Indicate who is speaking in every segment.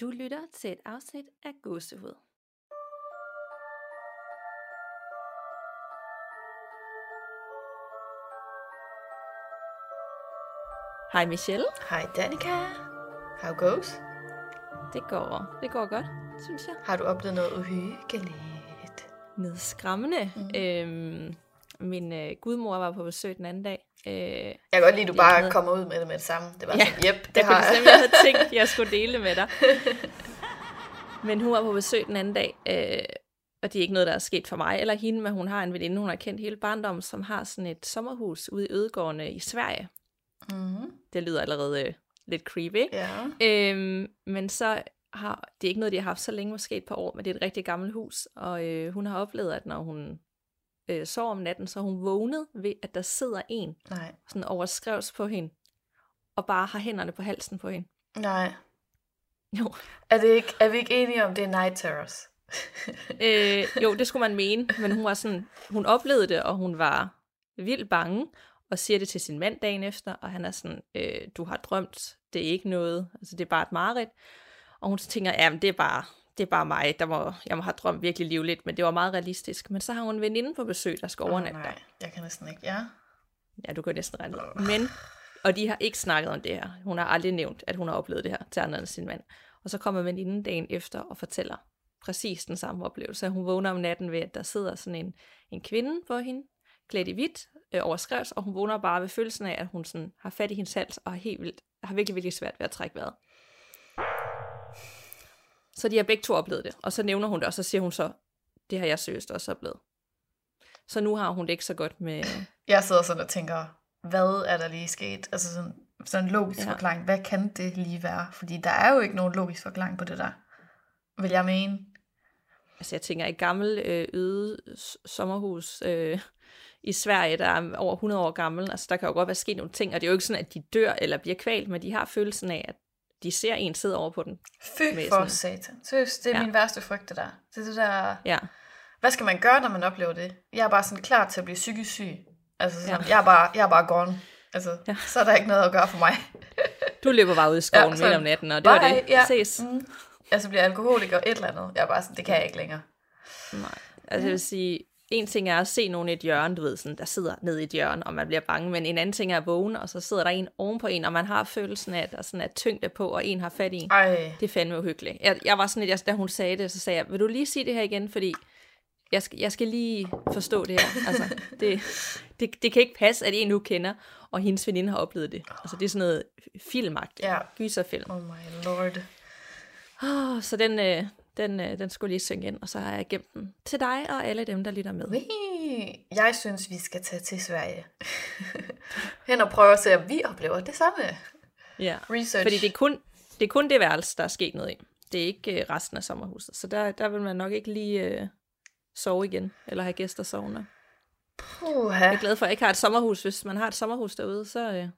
Speaker 1: Du lytter til et afsnit af Gåsehud. Hej Michelle.
Speaker 2: Hej Danika. How goes?
Speaker 1: Det går, det går godt, synes jeg.
Speaker 2: Har du oplevet noget uhyggeligt?
Speaker 1: Noget skræmmende. Mm. Øhm, min øh, gudmor var på besøg den anden dag. Øh,
Speaker 2: Jeg kan godt lide, at du bare havde... kommer ud med det med det samme. Det var
Speaker 1: Ja,
Speaker 2: sådan, yep, det
Speaker 1: det
Speaker 2: har
Speaker 1: jeg. jeg havde tænkt, jeg skulle dele med dig. Men hun var på besøg den anden dag, øh, og det er ikke noget, der er sket for mig eller hende, men hun har en veninde, hun har kendt hele barndommen, som har sådan et sommerhus ude i Ødegårdene i Sverige.
Speaker 2: Mm-hmm.
Speaker 1: Det lyder allerede øh, lidt creepy, ikke?
Speaker 2: Ja.
Speaker 1: Øhm, men så har, det er ikke noget, de har haft så længe, måske et par år, men det er et rigtig gammelt hus, og øh, hun har oplevet, at når hun øh, sover om natten, så hun vågnet ved, at der sidder en,
Speaker 2: Nej.
Speaker 1: sådan overskrevs på hende, og bare har hænderne på halsen på hende.
Speaker 2: Nej.
Speaker 1: Jo.
Speaker 2: Er, det ikke, er vi ikke enige om, det er night terrors?
Speaker 1: Øh, jo, det skulle man mene, men hun var sådan, hun oplevede det, og hun var vildt bange, og siger det til sin mand dagen efter, og han er sådan, øh, du har drømt, det er ikke noget, altså det er bare et mareridt. Og hun tænker, jamen det er bare, det er bare mig, der må, jeg må have drømt virkelig livligt, men det var meget realistisk. Men så har hun en veninde på besøg, der skal overnatte der.
Speaker 2: nej, jeg kan næsten ikke. Ja.
Speaker 1: Ja, du kan næsten regne. Men, og de har ikke snakket om det her. Hun har aldrig nævnt, at hun har oplevet det her til andre end sin mand. Og så kommer veninden dagen efter og fortæller præcis den samme oplevelse. Hun vågner om natten ved, at der sidder sådan en, en kvinde på hende, klædt i hvidt, øh, overskrevs, og hun vågner bare ved følelsen af, at hun sådan har fat i hendes hals og har, helt vildt, har virkelig, virkelig svært ved at trække vejret. Så de har begge to oplevet det. Og så nævner hun det, og så siger hun så, det har jeg seriøst også oplevet. Så nu har hun det ikke så godt med,
Speaker 2: Jeg sidder sådan og tænker, hvad er der lige sket? Altså sådan, sådan en logisk
Speaker 1: Ja.
Speaker 2: forklaring. Hvad kan det lige være? Fordi der er jo ikke nogen logisk forklaring på det der. Vil jeg mene.
Speaker 1: Altså jeg tænker, et gammelt øh, øde sommerhus øh, i Sverige, der er over 100 år gammel, altså der kan jo godt være sket nogle ting, og det er jo ikke sådan, at de dør eller bliver kvalt, men de har følelsen af, at de ser en sidde over på den.
Speaker 2: Fy for
Speaker 1: sådan-
Speaker 2: satan. Seriøst, det er
Speaker 1: Ja.
Speaker 2: min værste frygt, det der. Det er det der...
Speaker 1: Ja,
Speaker 2: Hvad skal man gøre, når man oplever det? Jeg er bare sådan klar til at blive psykisk syg. Altså sådan,
Speaker 1: Ja.
Speaker 2: jeg, er bare, jeg er bare gone. Altså,
Speaker 1: Ja.
Speaker 2: så er der ikke noget at gøre for mig.
Speaker 1: du løber bare ud i skoven
Speaker 2: Ja,
Speaker 1: midt om natten, og det var
Speaker 2: Bye,
Speaker 1: det.
Speaker 2: ja.
Speaker 1: Ses.
Speaker 2: Mm. Altså bliver alkoholiker et eller andet. Jeg er bare sådan, det kan jeg ikke længere.
Speaker 1: Nej. Altså jeg vil sige, en ting er at se nogen i et hjørne, du ved, sådan, der sidder nede i et hjørne, og man bliver bange, men en anden ting er at vågne, og så sidder der en oven på en, og man har følelsen af, at der sådan er tyngde på, og en har fat i en.
Speaker 2: Ej,
Speaker 1: Det er fandme uhyggeligt. Jeg, jeg var sådan lidt, jeg, da hun sagde det, så sagde jeg, vil du lige sige det her igen, fordi jeg skal, jeg skal lige forstå det her. Altså, det, det, det kan ikke passe, at en nu kender, og hendes veninde har oplevet det. Altså, det er sådan noget filmagt.
Speaker 2: Ja.
Speaker 1: Gyserfilm.
Speaker 2: oh my lord.
Speaker 1: Oh, så den, øh, den, øh, den skulle lige synge ind, og så har jeg gemt den til dig og alle dem, der lytter med.
Speaker 2: Wee. Jeg synes, vi skal tage til Sverige. Hen og prøve at se, om vi oplever det samme.
Speaker 1: Ja.
Speaker 2: Research.
Speaker 1: Fordi det er, kun, det er kun det værelse, der er sket noget i. Det er ikke øh, resten af sommerhuset. Så der, der vil man nok ikke lige øh, sove igen, eller have gæster sovende.
Speaker 2: Puha.
Speaker 1: Jeg er glad for, at jeg ikke har et sommerhus. Hvis man har et sommerhus derude, så øh,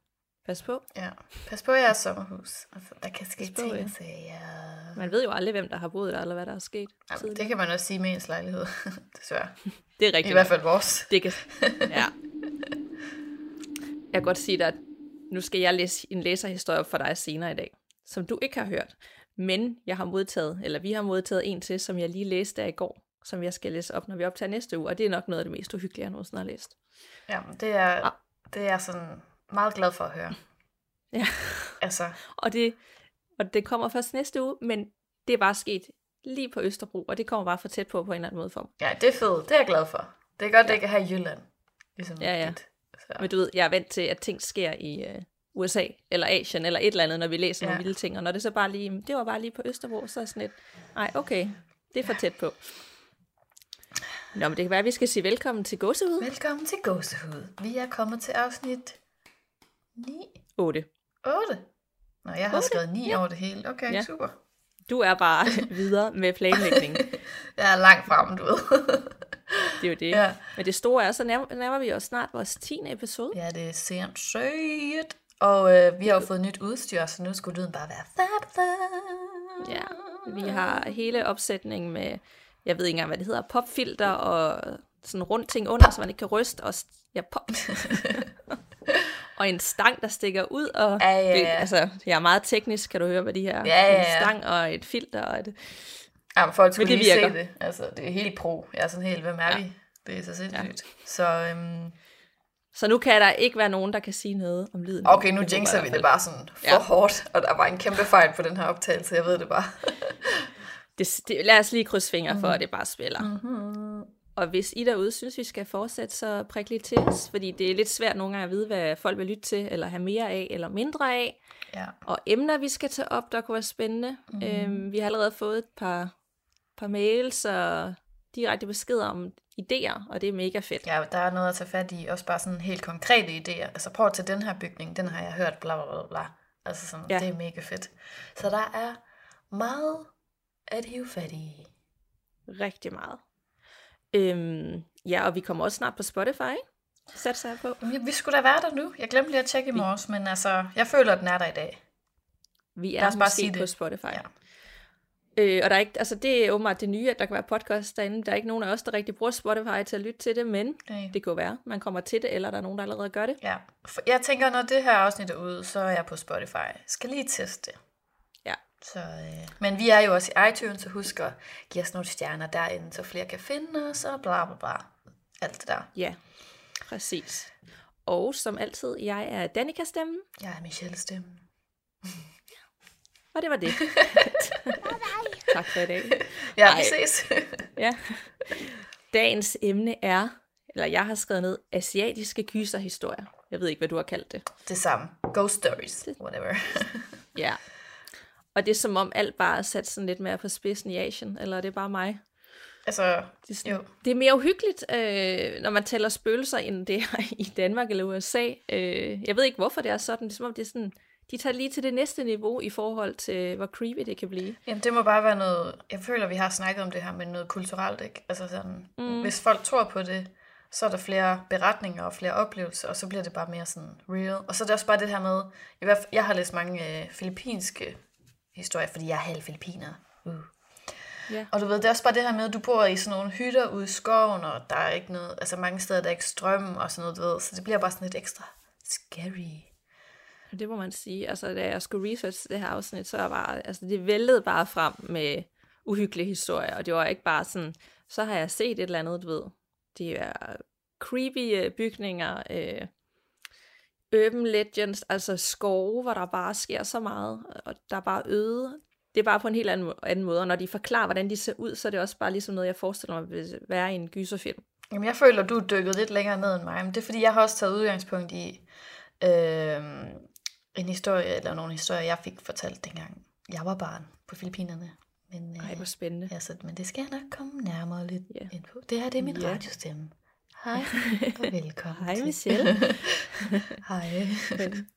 Speaker 1: pas på.
Speaker 2: Ja. Pas på jeres sommerhus. Altså, der kan ske
Speaker 1: Pas på,
Speaker 2: ting
Speaker 1: ja.
Speaker 2: sager.
Speaker 1: Man ved jo aldrig, hvem der har boet der, eller hvad der er sket.
Speaker 2: Jamen,
Speaker 1: tidligere.
Speaker 2: det kan man også sige med ens lejlighed, desværre.
Speaker 1: det er
Speaker 2: I
Speaker 1: rigtigt.
Speaker 2: hvert fald vores.
Speaker 1: Det kan... Ja. Jeg kan godt sige dig, at nu skal jeg læse en læserhistorie op for dig senere i dag, som du ikke har hørt. Men jeg har modtaget, eller vi har modtaget en til, som jeg lige læste af i går, som jeg skal læse op, når vi optager næste uge. Og det er nok noget af det mest uhyggelige, jeg nogensinde har læst.
Speaker 2: Jamen, det er,
Speaker 1: Ah.
Speaker 2: det er sådan meget glad for at høre.
Speaker 1: Ja.
Speaker 2: Altså,
Speaker 1: Og det, og det kommer først næste uge, men det er bare sket lige på Østerbro, og det kommer bare for tæt på på en eller anden måde for mig.
Speaker 2: ja, det er fedt. Det er jeg glad for. Det er godt, ja. det ikke er her i Jylland. Ligesom
Speaker 1: Ja, ja.
Speaker 2: dit. Så.
Speaker 1: Men du ved, jeg er vant til, at ting sker i øh, USA, eller Asien, eller et eller andet, når vi læser ja. nogle vilde ting. Og når det så bare lige, det var bare lige på Østerbro, så er sådan lidt, nej, okay, det er for tæt på. Nå, men det kan være, at vi skal sige velkommen til Gåsehud.
Speaker 2: Velkommen til Gåsehud. Vi er kommet til afsnit 9,
Speaker 1: 8.
Speaker 2: 8. Nå, jeg har
Speaker 1: Otte?
Speaker 2: skrevet 9 ja. over det hele. Okay,
Speaker 1: Ja.
Speaker 2: super.
Speaker 1: Du er bare videre med planlægningen.
Speaker 2: Jeg er langt frem, du ved.
Speaker 1: Det er jo det.
Speaker 2: Ja.
Speaker 1: Men det store er, så nærmer, nærmer vi os snart vores 10. episode.
Speaker 2: ja, det er sindssygt. Og øh, vi har jo fået nyt udstyr, så nu skulle lyden bare være fabulous.
Speaker 1: Ja, vi har hele opsætningen med, jeg ved ikke engang, hvad det hedder, popfilter og sådan rundt ting under, så man ikke kan ryste. Og, ja, pop. Og en stang, der stikker ud, og
Speaker 2: Ja, ja,
Speaker 1: Det,
Speaker 2: ja.
Speaker 1: altså, jeg er meget teknisk, kan du høre, hvad de her
Speaker 2: Ja, ja, ja.
Speaker 1: en stang og et filter og et,
Speaker 2: Jamen, folk skulle
Speaker 1: det
Speaker 2: lige
Speaker 1: virker.
Speaker 2: se det. Altså, det er helt pro. Jeg er sådan helt, hvem er
Speaker 1: Ja.
Speaker 2: vi? Det er så sindssygt. Så øhm,
Speaker 1: Så nu kan der ikke være nogen, der kan sige noget om lyden.
Speaker 2: okay, nu
Speaker 1: Det
Speaker 2: jinxer vi det bare sådan for
Speaker 1: Ja.
Speaker 2: hårdt, og der var en kæmpe fejl på den her optagelse, jeg ved det bare.
Speaker 1: Det, det, lad os lige krydse fingre
Speaker 2: Mhm.
Speaker 1: for, at det bare spiller. Mm-hmm. Og hvis I derude synes, vi skal fortsætte, så prik lige til os, fordi det er lidt svært nogle gange at vide, hvad folk vil lytte til, eller have mere af, eller mindre af.
Speaker 2: Ja.
Speaker 1: Og emner, vi skal tage op, der kunne være spændende. Mm-hmm. Øhm, vi har allerede fået et par, par mails og direkte beskeder om idéer, og det er mega fedt.
Speaker 2: ja, der er noget at tage fat i, også bare sådan helt konkrete idéer. Altså prøv tage den her bygning, den har jeg hørt, bla bla bla bla. Altså sådan,
Speaker 1: ja.
Speaker 2: det er mega fedt. Så der er meget at hive fat i.
Speaker 1: Rigtig meget. Øhm, ja, og vi kommer også snart på Spotify? Satser jeg på.
Speaker 2: Jamen, vi skulle da være der nu. Jeg glemte lige at tjekke i morges, men altså, jeg føler, at den er der i dag.
Speaker 1: Vi er
Speaker 2: bare
Speaker 1: måske
Speaker 2: sige
Speaker 1: på
Speaker 2: det.
Speaker 1: Spotify.
Speaker 2: Ja.
Speaker 1: Øh, og der er ikke, altså det er åbenbart det nye, at der kan være podcast derinde. Der er ikke nogen af os, der rigtig bruger Spotify til at lytte til det, men
Speaker 2: Nej.
Speaker 1: det jo være, man kommer til det, eller der er nogen, der allerede gør det.
Speaker 2: Ja, for jeg tænker, når det her afsnit er ude, så er jeg på Spotify. Skal lige teste det. Så, øh, men vi er jo også i iTunes, så husk at give os nogle stjerner derinde, så flere kan finde os, og bla bla bla. Alt det der.
Speaker 1: Ja, præcis. Og som altid, jeg er Danika stemmen,
Speaker 2: Jeg er Michelle Stemme.
Speaker 1: og det var det. tak for i dag.
Speaker 2: Ja,
Speaker 1: Ej.
Speaker 2: vi ses.
Speaker 1: Ja. Dagens emne er, eller jeg har skrevet ned, asiatiske gyserhistorier. Jeg ved ikke, hvad du har kaldt det.
Speaker 2: det samme. Ghost stories. Whatever.
Speaker 1: Ja. Og det er som om alt bare er sat sådan lidt mere på spidsen i Asien, eller er det bare mig?
Speaker 2: altså,
Speaker 1: Det er, sådan,
Speaker 2: Jo.
Speaker 1: det er mere uhyggeligt, øh, når man tæller spøgelser, end det er i Danmark eller USA. Øh, jeg ved ikke, hvorfor det er sådan. Det er som om, det er sådan, de tager lige til det næste niveau i forhold til, hvor creepy det kan blive.
Speaker 2: Jamen, det må bare være noget... Jeg føler, vi har snakket om det her, men noget kulturelt, ikke? Altså sådan, mm. hvis folk tror på det, så er der flere beretninger og flere oplevelser, og så bliver det bare mere sådan real. Og så er det også bare det her med... Fald, jeg har læst mange øh, filippinske historier, fordi jeg er halv filipiner. Uh.
Speaker 1: Ja.
Speaker 2: Og du ved, det er også bare det her med, at du bor i sådan nogle hytter ude i skoven, og der er ikke noget... Altså mange steder, der er ikke strøm og sådan noget, du ved. Så det bliver bare sådan lidt ekstra scary.
Speaker 1: Det må man sige. Altså, da jeg skulle research det her afsnit, så var altså, det væltede bare frem med uhyggelige historier, og det var ikke bare sådan, så har jeg set et eller andet, du ved. Det er creepy øh, bygninger, øh, urban legends, altså skove, hvor der bare sker så meget, og der er bare øde. Det er bare på en helt anden, anden måde, og når de forklarer, hvordan de ser ud, så er det også bare ligesom noget, jeg forestiller mig vil være i en gyserfilm.
Speaker 2: Jamen, jeg føler, du er dykket lidt længere ned end mig, men det er fordi, jeg har også taget udgangspunkt i øh, en historie, eller nogle historier, jeg fik fortalt dengang jeg var barn på Filippinerne. Men,
Speaker 1: Ej,
Speaker 2: øh,
Speaker 1: hvor spændende.
Speaker 2: ja, så, men det skal jeg nok komme nærmere lidt
Speaker 1: Ja.
Speaker 2: ind på. Det her, det er min
Speaker 1: Ja.
Speaker 2: radiostemme. Hej, og velkommen
Speaker 1: Hej. Michelle.
Speaker 2: Hej.
Speaker 1: Men,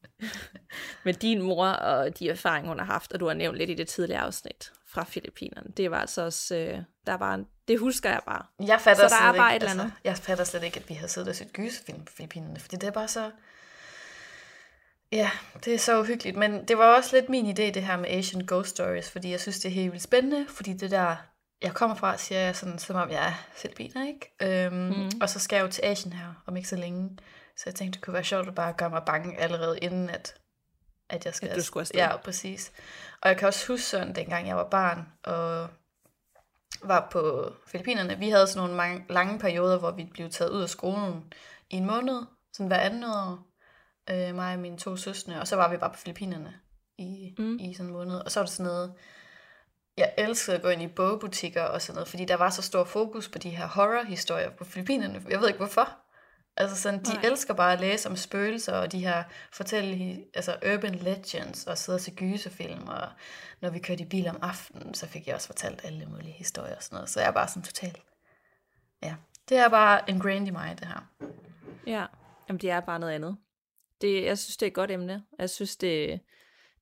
Speaker 1: men din mor og de erfaringer, hun har haft, og du har nævnt lidt i det tidligere afsnit fra Filippinerne, det var altså også, øh, der var en, det husker jeg bare.
Speaker 2: Jeg fatter
Speaker 1: Så der er bare
Speaker 2: ikke,
Speaker 1: et eller andet.
Speaker 2: Altså, jeg fatter slet ikke, at vi har siddet og set gyserfilm på Filippinerne, fordi det er bare så... Ja, det er så uhyggeligt, men det var også lidt min idé, det her med Asian Ghost Stories, fordi jeg synes, det er helt vildt spændende, fordi det der, jeg kommer fra, siger jeg sådan, som om jeg er filipiner, ikke? Øhm, mm. Og så skal jeg jo til Asien her, om ikke så længe, så jeg tænkte, det kunne være sjovt at bare gøre mig bange allerede inden, at, at jeg skal...
Speaker 1: At du skulle afsted.
Speaker 2: Ja, præcis. Og jeg kan også huske sådan, dengang jeg var barn, og var på Filippinerne, vi havde sådan nogle mange, lange perioder, hvor vi blev taget ud af skolen i en måned, sådan hver anden år, øh, mig og mine to søstre, og så var vi bare på Filippinerne i, mm. i sådan en måned. Og så var det sådan noget, jeg elskede at gå ind i bogbutikker og sådan noget, fordi der var så stor fokus på de her horror-historier på Filippinerne. Jeg ved ikke hvorfor. Altså sådan, de
Speaker 1: Nej.
Speaker 2: Elsker bare at læse om spøgelser og de her fortælle, altså urban legends og sidde og se gyserfilm. Og når vi kørte i bil om aftenen, så fik jeg også fortalt alle mulige historier og sådan noget. Så jeg er bare sådan totalt, ja. Det er bare ingrained i mig, det her.
Speaker 1: Ja, jamen det er bare noget andet. Det, jeg synes, det er et godt emne. Jeg synes, det,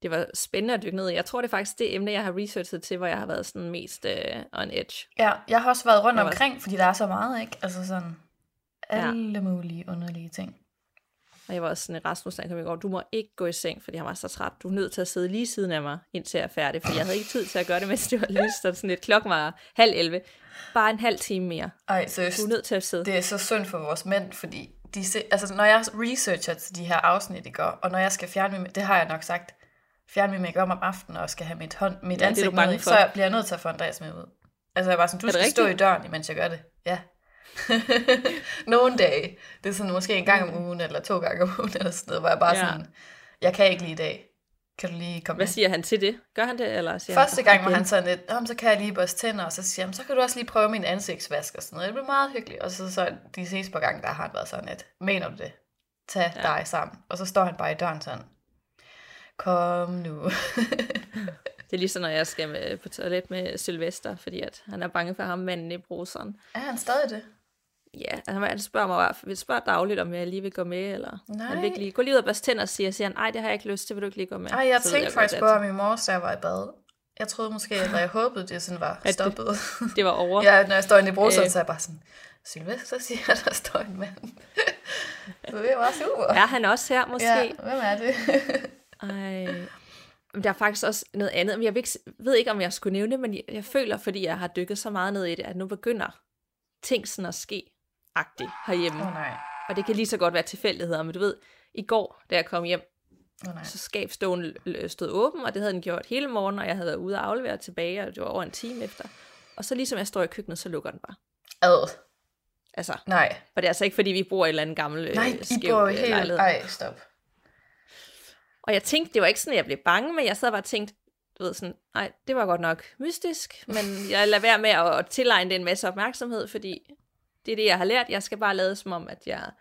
Speaker 1: det var spændende at dykke ned i. Jeg tror, det er faktisk det emne, jeg har researchet til, hvor jeg har været sådan mest uh, on edge.
Speaker 2: Ja, jeg har også været rundt
Speaker 1: Jeg var-
Speaker 2: omkring, fordi der er så meget, ikke? Altså sådan, alle mulige underlige ting.
Speaker 1: Og jeg var også sådan, Rasmus, han kom i går, du må ikke gå i seng, fordi han var så træt. Du er nødt til at sidde lige siden af mig, indtil jeg er færdig, for jeg havde ikke tid til at gøre det, mens det var lyst, og sådan lidt klokken var halv 11. Bare en halv time mere.
Speaker 2: Ej, seriøst.
Speaker 1: Du er nødt til at sidde.
Speaker 2: Det er så synd for vores mænd, fordi de se, altså når jeg researcher til de her afsnit, ikke? og når jeg skal fjerne min, det har jeg nok sagt, fjerne min makeup om aftenen, og skal have mit, hånd, mit
Speaker 1: Ja,
Speaker 2: ansigt med, så bliver jeg nødt til at få Andreas med ud. Altså jeg bare sådan, du skal stå i
Speaker 1: rigtigt?
Speaker 2: døren, imens jeg gør det. Ja. Nogle dage. Det er sådan måske en gang om ugen, eller to gange om ugen, eller sådan noget, hvor jeg bare
Speaker 1: Ja.
Speaker 2: sådan, jeg kan ikke lige i dag. Kan du lige komme
Speaker 1: Hvad
Speaker 2: med?
Speaker 1: siger han til det? Gør han det, eller siger
Speaker 2: Første
Speaker 1: han,
Speaker 2: gang var han sådan lidt, "Om, så kan jeg lige børste tænder, og så siger han, så kan du også lige prøve min ansigtsvask og sådan noget. Det blev meget hyggeligt. Og så, så de seneste par gange, der har han været sådan lidt, mener du det? Tag
Speaker 1: ja.
Speaker 2: dig sammen. Og så står han bare i døren sådan, kom nu.
Speaker 1: Det er ligesom, når jeg skal med, på toilet med Sylvester, fordi at han er bange for ham, manden i bruseren.
Speaker 2: er han stadig det?
Speaker 1: Ja, han, han spørger mig bare, spørger dagligt, om jeg lige vil gå med, eller
Speaker 2: Nej.
Speaker 1: han vil ikke lige gå lige ud og børste tænder, siger, siger han, nej, det har jeg ikke lyst til, vil du ikke lige gå med?
Speaker 2: Ej, jeg
Speaker 1: Så
Speaker 2: tænkte
Speaker 1: godt,
Speaker 2: faktisk på
Speaker 1: at
Speaker 2: ham i morges, da jeg var i bad. Jeg troede måske, eller jeg håbede, det sådan var
Speaker 1: det-
Speaker 2: stoppet.
Speaker 1: Det var over.
Speaker 2: ja, når jeg står inde i bruseren,
Speaker 1: Øh.
Speaker 2: så er jeg bare sådan, Sylvester siger, at der står en mand. det var super.
Speaker 1: Er han også her, måske?
Speaker 2: ja, hvem er det?
Speaker 1: Ej. Men der er faktisk også noget andet. Men jeg ved ikke, ved ikke, om jeg skulle nævne det, men jeg, jeg føler, fordi jeg har dykket så meget ned i det, at nu begynder ting sådan at ske agtigt herhjemme.
Speaker 2: Oh, nej.
Speaker 1: Og det kan lige så godt være tilfældigheder, men du ved, i går, da jeg kom hjem,
Speaker 2: oh, nej.
Speaker 1: så skabsståen l- stod åben, og det havde den gjort hele morgenen, og jeg havde været ude og aflevere tilbage, og det var over en time efter. Og så ligesom jeg står i køkkenet, så lukker den bare.
Speaker 2: Ad.
Speaker 1: Altså,
Speaker 2: Nej.
Speaker 1: og det er altså ikke, fordi vi bor i en eller anden gammel
Speaker 2: Nej,
Speaker 1: øh,
Speaker 2: I
Speaker 1: skæv
Speaker 2: bor
Speaker 1: øh,
Speaker 2: helt... Ej, stop.
Speaker 1: Og jeg tænkte, det var ikke sådan, at jeg blev bange, men jeg sad bare og tænkte, du ved sådan, nej, det var godt nok mystisk, men jeg lader være med at, at tilegne det en masse opmærksomhed, fordi det er det, jeg har lært. Jeg skal bare lade som om, at jeg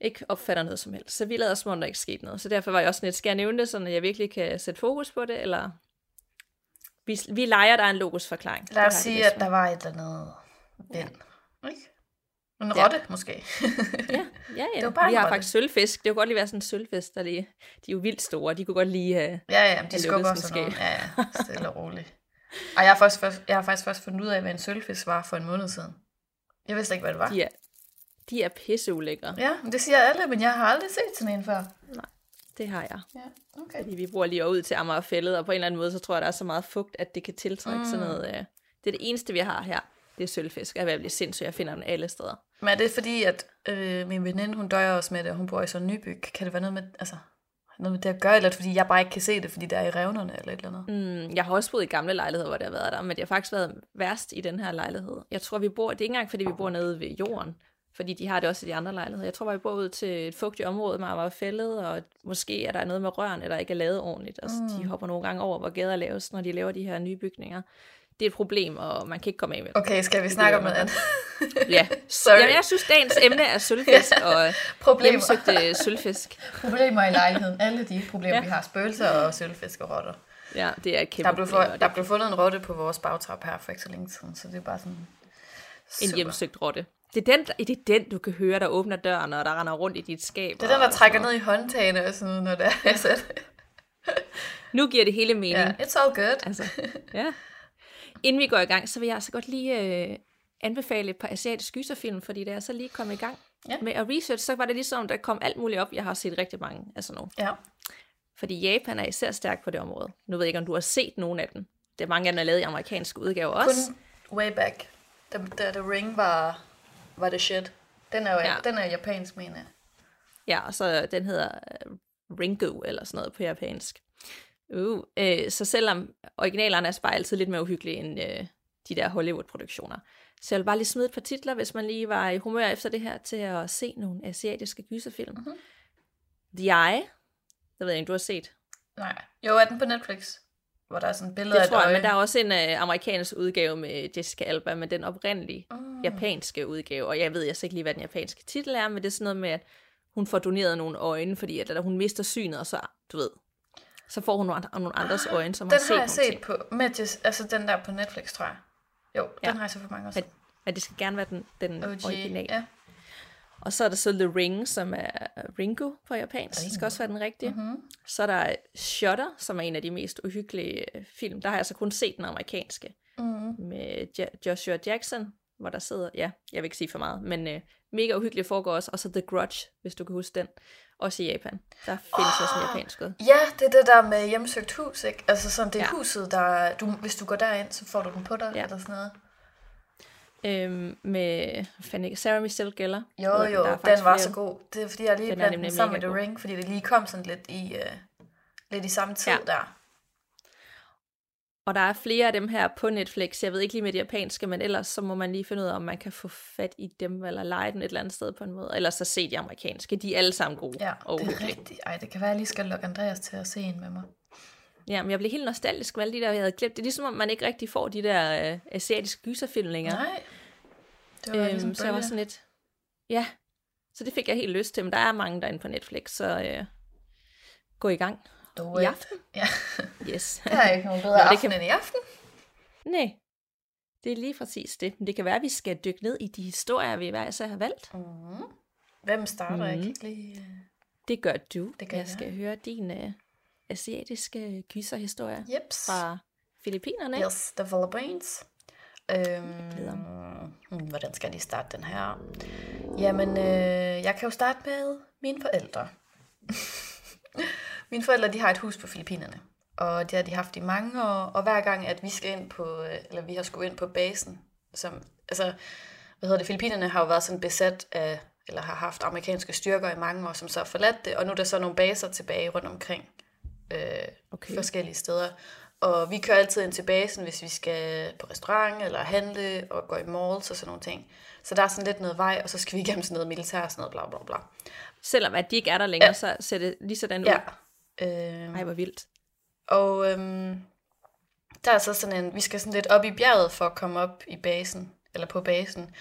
Speaker 1: ikke opfatter noget som helst. Så vi lader som om, der ikke skete noget. Så derfor var jeg også sådan lidt, skal jeg nævne det, så jeg virkelig kan sætte fokus på det, eller vi, vi leger, der er en logisk forklaring.
Speaker 2: Lad os sige, at der var et eller andet vind. Ikke? En
Speaker 1: Ja.
Speaker 2: rotte, måske.
Speaker 1: med. Ja, ja, ja.
Speaker 2: Det var bare
Speaker 1: vi har
Speaker 2: rotte.
Speaker 1: faktisk sølvfisk. Det kunne godt lige være sådan en sølvfisk, der lige, de er jo vildt store. De kunne godt lige have...
Speaker 2: Ja, ja, de skubber sådan noget.
Speaker 1: måske.
Speaker 2: Ja, ja, stille og roligt. Og jeg har, faktisk, først, jeg har faktisk først fundet ud af, hvad en sølvfisk var for en måned siden. Jeg vidste ikke, hvad det var.
Speaker 1: De er, de er pisseulækre.
Speaker 2: Ja, men det siger alle, men jeg har aldrig set sådan en før.
Speaker 1: Det har jeg.
Speaker 2: Ja, okay.
Speaker 1: Fordi vi bor lige ud til Amagerfællet, og på en eller anden måde, så tror jeg, der er så meget fugt, at det kan tiltrække mm. sådan noget. Øh, det er det eneste, vi har her. Det er sølvfisk. Jeg er ved at blive sindssyg, jeg finder den alle steder.
Speaker 2: Men er det fordi, at øh, min veninde, hun døjer også med det, og hun bor i sådan en nybyg? Kan det være noget med, altså, noget med det at gøre, eller er fordi jeg bare ikke kan se det, fordi der er i revnerne eller et eller andet?
Speaker 1: Mm, jeg har også boet i gamle lejligheder, hvor det har været der, men det har faktisk været værst i den her lejlighed. Jeg tror, vi bor, det er ikke engang, fordi vi bor nede ved jorden, fordi de har det også i de andre lejligheder. Jeg tror bare, vi bor ud til et fugtigt område med Amagerfællet, og måske er der noget med rørene, der ikke er lavet ordentligt. Altså, mm. de hopper nogle gange over, hvor gader laves, når de laver de her nye bygninger. Det er et problem, og man kan ikke komme af med det.
Speaker 2: Okay, skal vi snakke om noget andet?
Speaker 1: Ja,
Speaker 2: Sorry.
Speaker 1: Jamen, jeg synes, dagens emne er sølvfisk og
Speaker 2: Problemer.
Speaker 1: hjemsøgte sølvfisk.
Speaker 2: Problemer i lejligheden. Alle de problemer,
Speaker 1: Ja.
Speaker 2: ja. vi har. Spøgelser og sølvfisk og rotter.
Speaker 1: Ja, det er kæmpe
Speaker 2: Der blev, for,
Speaker 1: problem, og
Speaker 2: der blev fundet en rotte på vores bagtrap her for ikke så længe siden, så det er bare sådan...
Speaker 1: er en
Speaker 2: super.
Speaker 1: hjemsøgt rotte. Det er, den, det er den, du kan høre, der åbner døren, og der render rundt i dit skab.
Speaker 2: Det er den, der trækker ned i håndtagene og sådan noget, når det er.
Speaker 1: Nu giver det hele mening.
Speaker 2: Ja, it's all good.
Speaker 1: Altså, ja. Inden vi går i gang, så vil jeg altså godt lige øh, anbefale et par asiatiske gyserfilm, fordi da jeg så lige kom i gang
Speaker 2: Ja.
Speaker 1: med at research, så var det ligesom, der kom alt muligt op. Jeg har set rigtig mange af sådan nogle.
Speaker 2: Ja.
Speaker 1: Fordi Japan er især stærk på det område. Nu ved jeg ikke, om du har set nogen af dem. Det er mange af dem, der er lavet i amerikanske udgaver også.
Speaker 2: Kun way back, da, da The Ring var, var det shit. Den er jo
Speaker 1: Ja.
Speaker 2: den er japansk, mener jeg.
Speaker 1: Ja, og så den hedder uh, Ringo, eller sådan noget på japansk. Uh, øh, så selvom originalerne er bare altid lidt mere uhyggelige end øh, de der Hollywood-produktioner. Så jeg vil bare lige smide et par titler, hvis man lige var i humør efter det her, til at se nogle asiatiske gyserfilm.
Speaker 2: Mhm.
Speaker 1: Mm-hmm. The Eye, det ved jeg ikke, du har set.
Speaker 2: Nej. Jo, er den på Netflix? Hvor der er sådan et billede af
Speaker 1: Det
Speaker 2: et
Speaker 1: tror jeg, men der er også en øh, amerikansk udgave med Jessica Alba, men den oprindelige
Speaker 2: Mm.
Speaker 1: japanske udgave, og jeg ved jeg ikke lige, hvad den japanske titel er, men det er sådan noget med, at hun får doneret nogle øjne, fordi at, at hun mister synet, og så, du ved, så får hun nogle, andre- nogle andres øjne, som
Speaker 2: Den
Speaker 1: har set
Speaker 2: har jeg set
Speaker 1: ting.
Speaker 2: på, med altså den der på Netflix, tror jeg. Jo, ja. Den har jeg så for mange år siden.
Speaker 1: at det skal gerne være den, den
Speaker 2: OG,
Speaker 1: originale.
Speaker 2: ja.
Speaker 1: Og så er der så The Ring, som er Ringo på japansk. Det skal også være den rigtige.
Speaker 2: Mm-hmm.
Speaker 1: Så er der Shutter, som er en af de mest uhyggelige øh, film. Der har jeg så kun set den amerikanske.
Speaker 2: Mm.
Speaker 1: Med Joshua Jackson, hvor der sidder, ja, jeg vil ikke sige for meget, men øh, mega uhyggeligt foregår også. Og så The Grudge, hvis du kan huske den. Også i Japan. Der findes oh. også en japansk ud.
Speaker 2: Ja, det er det der med hjemsøgt hus, ikke? Altså sådan, det er
Speaker 1: Ja.
Speaker 2: huset, der... Du, hvis du går derind, så får du den på dig,
Speaker 1: Ja.
Speaker 2: eller sådan noget.
Speaker 1: Øhm, med fanden, Sarah Michelle Gellar.
Speaker 2: Jo, jo, den var
Speaker 1: flere.
Speaker 2: så god. Det er fordi, jeg lige
Speaker 1: nemlig
Speaker 2: den sammen med The
Speaker 1: god.
Speaker 2: Ring, fordi det lige kom sådan lidt i, uh, lidt i samme tid
Speaker 1: Ja.
Speaker 2: der.
Speaker 1: Og der er flere af dem her på Netflix. Jeg ved ikke lige med det japanske, men ellers så må man lige finde ud af, om man kan få fat i dem, eller lege den et eller andet sted på en måde. Ellers så se de amerikanske. De er alle sammen gode
Speaker 2: Ja,
Speaker 1: og
Speaker 2: det er rigtigt. Ej, det kan være, at jeg lige skal lokke Andreas til at se en med mig.
Speaker 1: Ja, men jeg blev helt nostalgisk med alle de der, jeg havde glemt. Det er ligesom, om man ikke rigtig får de der øh, asiatiske gyserfilm længere.
Speaker 2: Nej. Det var
Speaker 1: Øhm,
Speaker 2: ligesom
Speaker 1: så jeg var sådan lidt... Ja, så det fik jeg helt lyst til. Men der er mange derinde på Netflix, så øh, gå i gang.
Speaker 2: Do
Speaker 1: I
Speaker 2: it.
Speaker 1: aften?
Speaker 2: Ja,
Speaker 1: Yes.
Speaker 2: der er ikke nogen bedre
Speaker 1: Nå, det
Speaker 2: aften
Speaker 1: kan-
Speaker 2: end i aften.
Speaker 1: Nej, det er lige præcis det. Men det kan være, at vi skal dykke ned i de historier, vi hver især har valgt.
Speaker 2: Mm. Hvem starter? Mm. Jeg kan ikke lige... øh,
Speaker 1: Det gør du.
Speaker 2: Det gør
Speaker 1: jeg
Speaker 2: jeg.
Speaker 1: skal høre din øh, asiatiske gyserhistorie
Speaker 2: Jeps.
Speaker 1: fra Filippinerne.
Speaker 2: Yes, The Philippines. Øhm, hmm, hvordan skal lige starte den her? Jamen, øh, jeg kan jo starte med mine forældre. mine forældre, de har et hus på Filippinerne. Og det har de haft i mange år. Og hver gang, at vi skal ind på, øh, eller vi har skulle ind på basen, som, altså, hvad hedder det, Filippinerne har jo været sådan besat af, eller har haft amerikanske styrker i mange år, som så har forladt det, og nu er der så nogle baser tilbage rundt omkring øh,
Speaker 1: Okay.
Speaker 2: forskellige steder. Og vi kører altid ind til basen, hvis vi skal på restaurant eller handle og gå i malls og sådan nogle ting. Så der er sådan lidt noget vej, og så skal vi igennem sådan noget militær og sådan noget, bla bla bla.
Speaker 1: Selvom at de ikke er der længere,
Speaker 2: Ja.
Speaker 1: så ser det lige sådan ud.
Speaker 2: Ja. Øh,
Speaker 1: Ej, hvor vildt.
Speaker 2: og øhm, der er så sådan en, vi skal sådan lidt op i bjerget for at komme op i basen, eller på basen.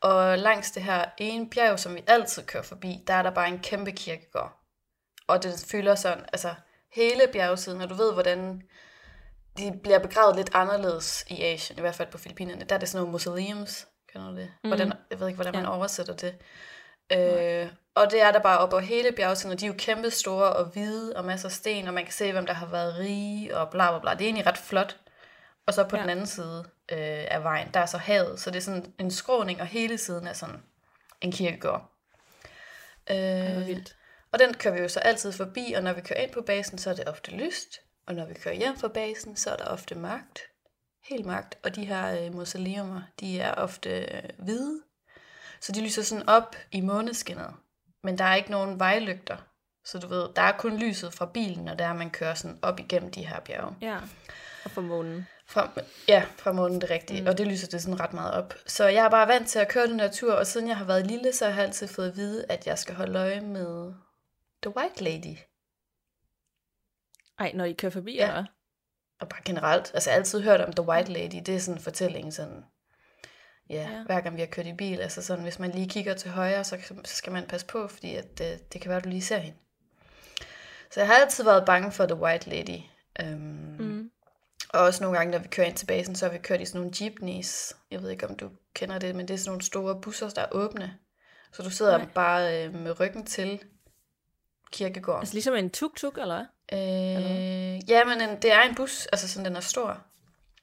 Speaker 2: Og langs det her ene bjerg, som vi altid kører forbi, der er der bare en kæmpe kirkegård. Og den fylder sådan, altså hele bjergsiden, og du ved, hvordan de bliver begravet lidt anderledes i Asien, i hvert fald på Filippinerne. Der er det sådan nogle mausoleums, kender du det? Hvordan, jeg ved ikke, hvordan man
Speaker 1: Ja.
Speaker 2: oversætter det. Øh, og det er der bare op over hele bjergsiden, og de er jo kæmpe store og hvide og masser af sten, og man kan se, hvem der har været rige og bla bla bla. Det er egentlig ret flot. Og så på ja. Den anden side øh, af vejen, der er så havet, så det er sådan en skråning, og hele siden er sådan en kirkegård.
Speaker 1: Ej,
Speaker 2: Øh,
Speaker 1: vildt.
Speaker 2: og den kører vi jo så altid forbi, og når vi kører ind på basen, så er det ofte lyst. Og når vi kører hjem fra basen, så er der ofte mørkt. Helt mørkt. Og de her øh, mausoleumer, de er ofte øh, hvide. Så de lyser sådan op i måneskinnet. Men der er ikke nogen vejlygter. Så du ved, der er kun lyset fra bilen, når der er, man kører sådan op igennem de her bjerge.
Speaker 1: Ja, og for månen.
Speaker 2: Fra, ja, fra månen det rigtige. Mm. Og det lyser det sådan ret meget op. Så jeg er bare vant til at køre den her tur, og siden jeg har været lille, så har jeg altid fået at vide, at jeg skal holde øje med The White Lady.
Speaker 1: Ej, når I kører forbi,
Speaker 2: Ja.
Speaker 1: eller?
Speaker 2: Og bare generelt. Altså jeg har altid hørt om The White Lady. Det er sådan en fortælling, sådan... Ja,
Speaker 1: Ja.
Speaker 2: hver gang vi har kørt i bil. Altså sådan, hvis man lige kigger til højre, så, så skal man passe på, fordi at, det, det kan være, at du lige ser hende. Så jeg har altid været bange for The White Lady. Um,
Speaker 1: Mm.
Speaker 2: Og også nogle gange, når vi kører ind til basen, så har vi kørt i sådan nogle jeepneys. Jeg ved ikke, om du kender det, men det er sådan nogle store busser, der er åbne. Så du sidder
Speaker 1: Nej.
Speaker 2: bare øh, med ryggen til kirkegården.
Speaker 1: Altså ligesom en tuk-tuk, eller hvad?
Speaker 2: Øh, ja, men en, det er en bus, altså sådan, den er stor.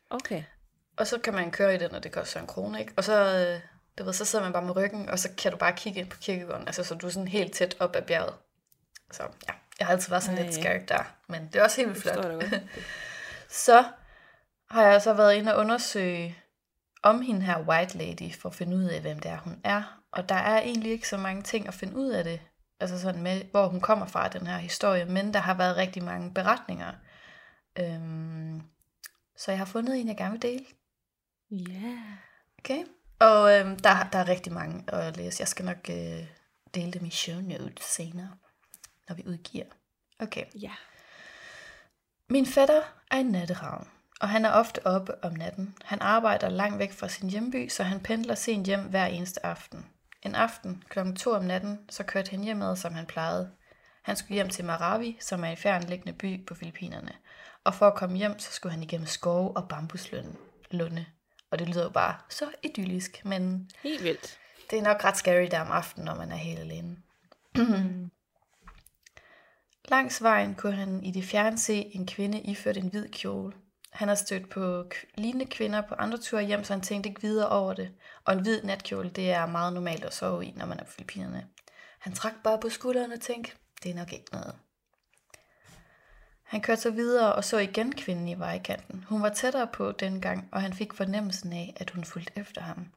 Speaker 1: Okay.
Speaker 2: Og så kan man køre i den, og det koster en krone, ikke? Og så, øh, du ved, så sidder man bare med ryggen, og så kan du bare kigge ind på kirkegården. Altså, så du er sådan helt tæt op ad bjerget. Så ja, jeg har altid været sådan
Speaker 1: Ej.
Speaker 2: lidt scared der. Men det er også helt vildt flot.
Speaker 1: det.
Speaker 2: Så har jeg så været inde og undersøge om hende her White Lady, for at finde ud af, hvem det er, hun er. Og der er egentlig ikke så mange ting at finde ud af det. Altså sådan med, hvor hun kommer fra, den her historie. Men der har været rigtig mange beretninger. Øhm, så jeg har fundet en, jeg gerne vil dele.
Speaker 1: Ja.
Speaker 2: Okay. Og øhm, der, der er rigtig mange at læse. Jeg skal nok øh, dele dem i show notes senere, når vi udgiver. Okay.
Speaker 1: Ja.
Speaker 2: Min fætter er en natteravn, og han er ofte oppe om natten. Han arbejder langt væk fra sin hjemby, så han pendler sent hjem hver eneste aften. En aften kl. 2 om natten, så kørte han hjemad, som han plejede. Han skulle hjem til Marawi, som er en fjernliggende by på Filippinerne. Og for at komme hjem, så skulle han igennem skove og bambuslunde. Og det lyder jo bare så idyllisk, men
Speaker 1: Helt vildt.
Speaker 2: det er nok ret scary der om aftenen, når man er helt alene. Langs vejen kunne han i det fjerne se en kvinde iført en hvid kjole. Han har stødt på lignende kvinder på andre ture hjem, så han tænkte ikke videre over det. Og en hvid natkjole, det er meget normalt at sove i, når man er på Filippinerne. Han trak bare på skulderen og tænkte, det er nok ikke noget. Han kørte så videre og så igen kvinden i vejkanten. Hun var tættere på dengang, og han fik fornemmelsen af, at hun fulgte efter ham.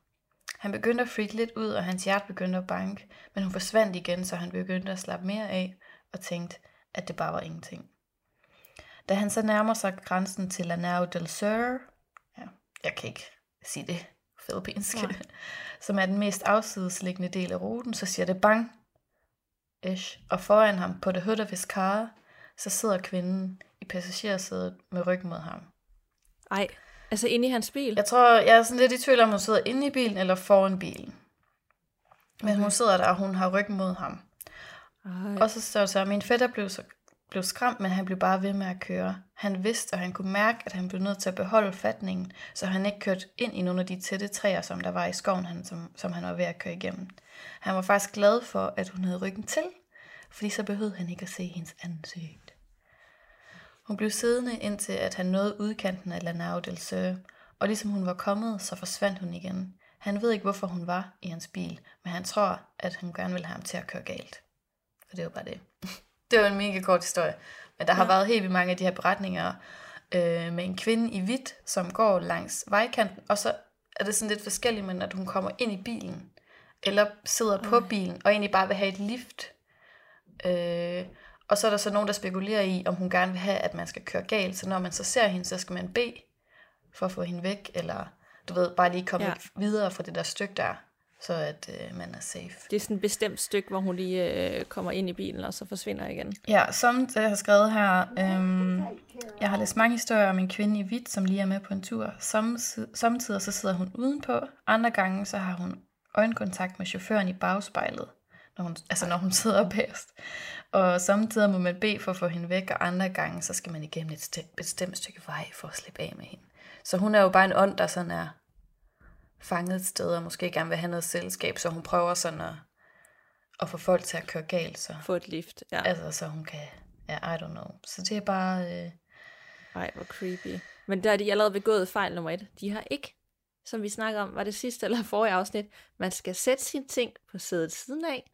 Speaker 2: Han begyndte at freak lidt ud, og hans hjerte begyndte at banke, men hun forsvandt igen, så han begyndte at slappe mere af og tænkte, at det bare var ingenting. Da han så nærmer sig grænsen til Lanao del Sur, ja, jeg kan ikke sige det filippinsk, som er den mest afsidesliggende del af ruten, så siger det bang, ish, og foran ham på the hood of his car, så sidder kvinden i passagersædet med ryggen mod ham.
Speaker 1: Ej, altså inde i hans bil?
Speaker 2: Jeg tror, jeg er sådan lidt i tvivl om, hun sidder inde i bilen eller foran bilen. Men
Speaker 1: Okay.
Speaker 2: hun sidder der, og hun har ryggen mod ham.
Speaker 1: Ej.
Speaker 2: Og så står der så, at min fætter blev, så, blev skræmt, men han blev bare ved med at køre. Han vidste, og han kunne mærke, at han blev nødt til at beholde fatningen, så han ikke kørte ind i nogle af de tætte træer, som der var i skoven, han, som, som han var ved at køre igennem. Han var faktisk glad for, at hun havde ryggen til, fordi så behøvede han ikke at se hendes ansigt. Hun blev siddende indtil, at han nåede udkanten af Lanao del Sur, og ligesom hun var kommet, så forsvandt hun igen. Han ved ikke, hvorfor hun var i hans bil, men han tror, at hun gerne vil have ham til at køre galt. Og det var bare det. det var en mega kort historie. Men der har
Speaker 1: Ja.
Speaker 2: været helt vildt mange af de her beretninger øh, med en kvinde i hvidt, som går langs vejkanten, og så er det sådan lidt forskelligt, men at hun kommer ind i bilen, eller sidder på bilen, og egentlig bare vil have et lift. Øh, og så er der så nogen, der spekulerer i, om hun gerne vil have, at man skal køre galt, så når man så ser hende, så skal man bede for at få hende væk, eller du ved, bare lige komme
Speaker 1: Ja.
Speaker 2: videre fra det der stykke der, så at øh, man er safe.
Speaker 1: Det er sådan et bestemt stykke, hvor hun lige øh, kommer ind i bilen, og så forsvinder igen.
Speaker 2: Ja, som jeg har skrevet her, øhm, jeg har læst mange historier om en kvinde i hvidt, som lige er med på en tur. Samtidig så sidder hun udenpå, andre gange så har hun øjenkontakt med chaufføren i bagspejlet, når hun, altså når hun sidder bagerst. Og samtidig må man bede for at få hende væk, og andre gange så skal man igennem et st- bestemt stykke vej for at slippe af med hende. Så hun er jo bare en ånd, der sådan er fanget et sted, og måske gerne vil have noget selskab, så hun prøver sådan at, at få folk til at køre galt, så.
Speaker 1: Få et lift. Ja.
Speaker 2: Altså, så hun kan... Ja, I don't know. Så det er bare... Øh,
Speaker 1: Ej, hvor creepy. Men der er de allerede begået fejl nummer et. De har ikke, som vi snakker om, var det sidste eller forrige afsnit, man skal sætte sine ting på sædet siden af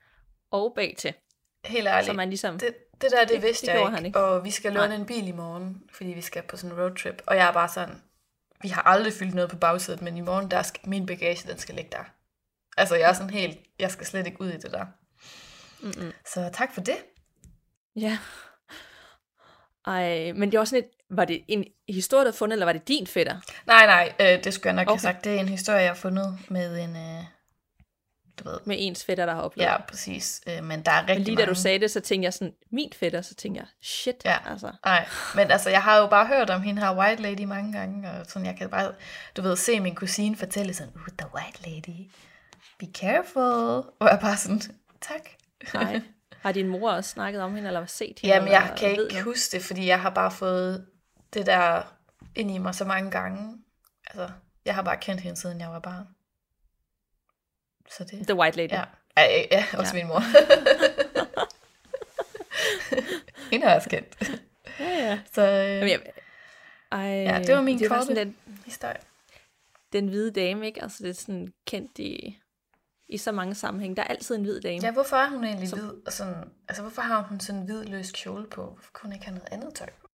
Speaker 1: og bag til.
Speaker 2: Helt ærligt.
Speaker 1: Så man ligesom...
Speaker 2: det, det der, det,
Speaker 1: Det-
Speaker 2: vidste
Speaker 1: det
Speaker 2: jeg ikke.
Speaker 1: ikke.
Speaker 2: Og vi skal låne
Speaker 1: Nej.
Speaker 2: en bil i morgen, fordi vi skal på sådan en roadtrip. Og jeg er bare sådan... Vi har aldrig fyldt noget på bagsædet, men i morgen, der skal, min bagage, den skal ligge der. Altså, jeg er sådan helt... Jeg skal slet ikke ud i det der.
Speaker 1: Mm-mm.
Speaker 2: Så tak for det.
Speaker 1: Ja. Ej, men det er også sådan et... Var det en historie, der fundet, eller var det din fætter?
Speaker 2: Nej, nej, øh, det skulle jeg nok. Okay. have sagt. Det er en historie, jeg har fundet med en... Øh, du ved...
Speaker 1: Med ens fætter, der har oplevet
Speaker 2: Ja, præcis. Øh, men der er rigtig
Speaker 1: Men lige da
Speaker 2: mange.
Speaker 1: du sagde det, så tænkte jeg sådan, min fætter, så tænkte jeg, shit,
Speaker 2: Ja.
Speaker 1: altså.
Speaker 2: Nej, men altså, jeg har jo bare hørt om hende her White Lady mange gange, og sådan, jeg kan bare, du ved, se min kusine fortælle sådan, uh, the White Lady, be careful, og jeg bare sådan, tak.
Speaker 1: Nej. Har din mor også snakket om hende, eller set hende?
Speaker 2: Jamen, jeg
Speaker 1: eller
Speaker 2: kan ikke
Speaker 1: noget?
Speaker 2: huske det, fordi jeg har bare fået det der ind i mig så mange gange. Altså, jeg har bare kendt hende, siden jeg var barn. Så det,
Speaker 1: The White Lady.
Speaker 2: ja. Ja, ja, også
Speaker 1: Ja.
Speaker 2: min mor. hende har jeg kendt.
Speaker 1: ja. ja.
Speaker 2: Så øh,
Speaker 1: Jamen, jeg, ej,
Speaker 2: Ja, det var min
Speaker 1: det var
Speaker 2: korte.
Speaker 1: den,
Speaker 2: historie.
Speaker 1: den hvide dame, ikke? Altså, det er sådan kendt i, i så mange sammenhæng. Der er altid en hvid dame.
Speaker 2: Ja, hvorfor er hun egentlig
Speaker 1: Som-
Speaker 2: hvid? Og sådan, altså, hvorfor har hun sådan en hvid løs kjole på? Hvorfor kunne hun ikke have noget andet tøj på?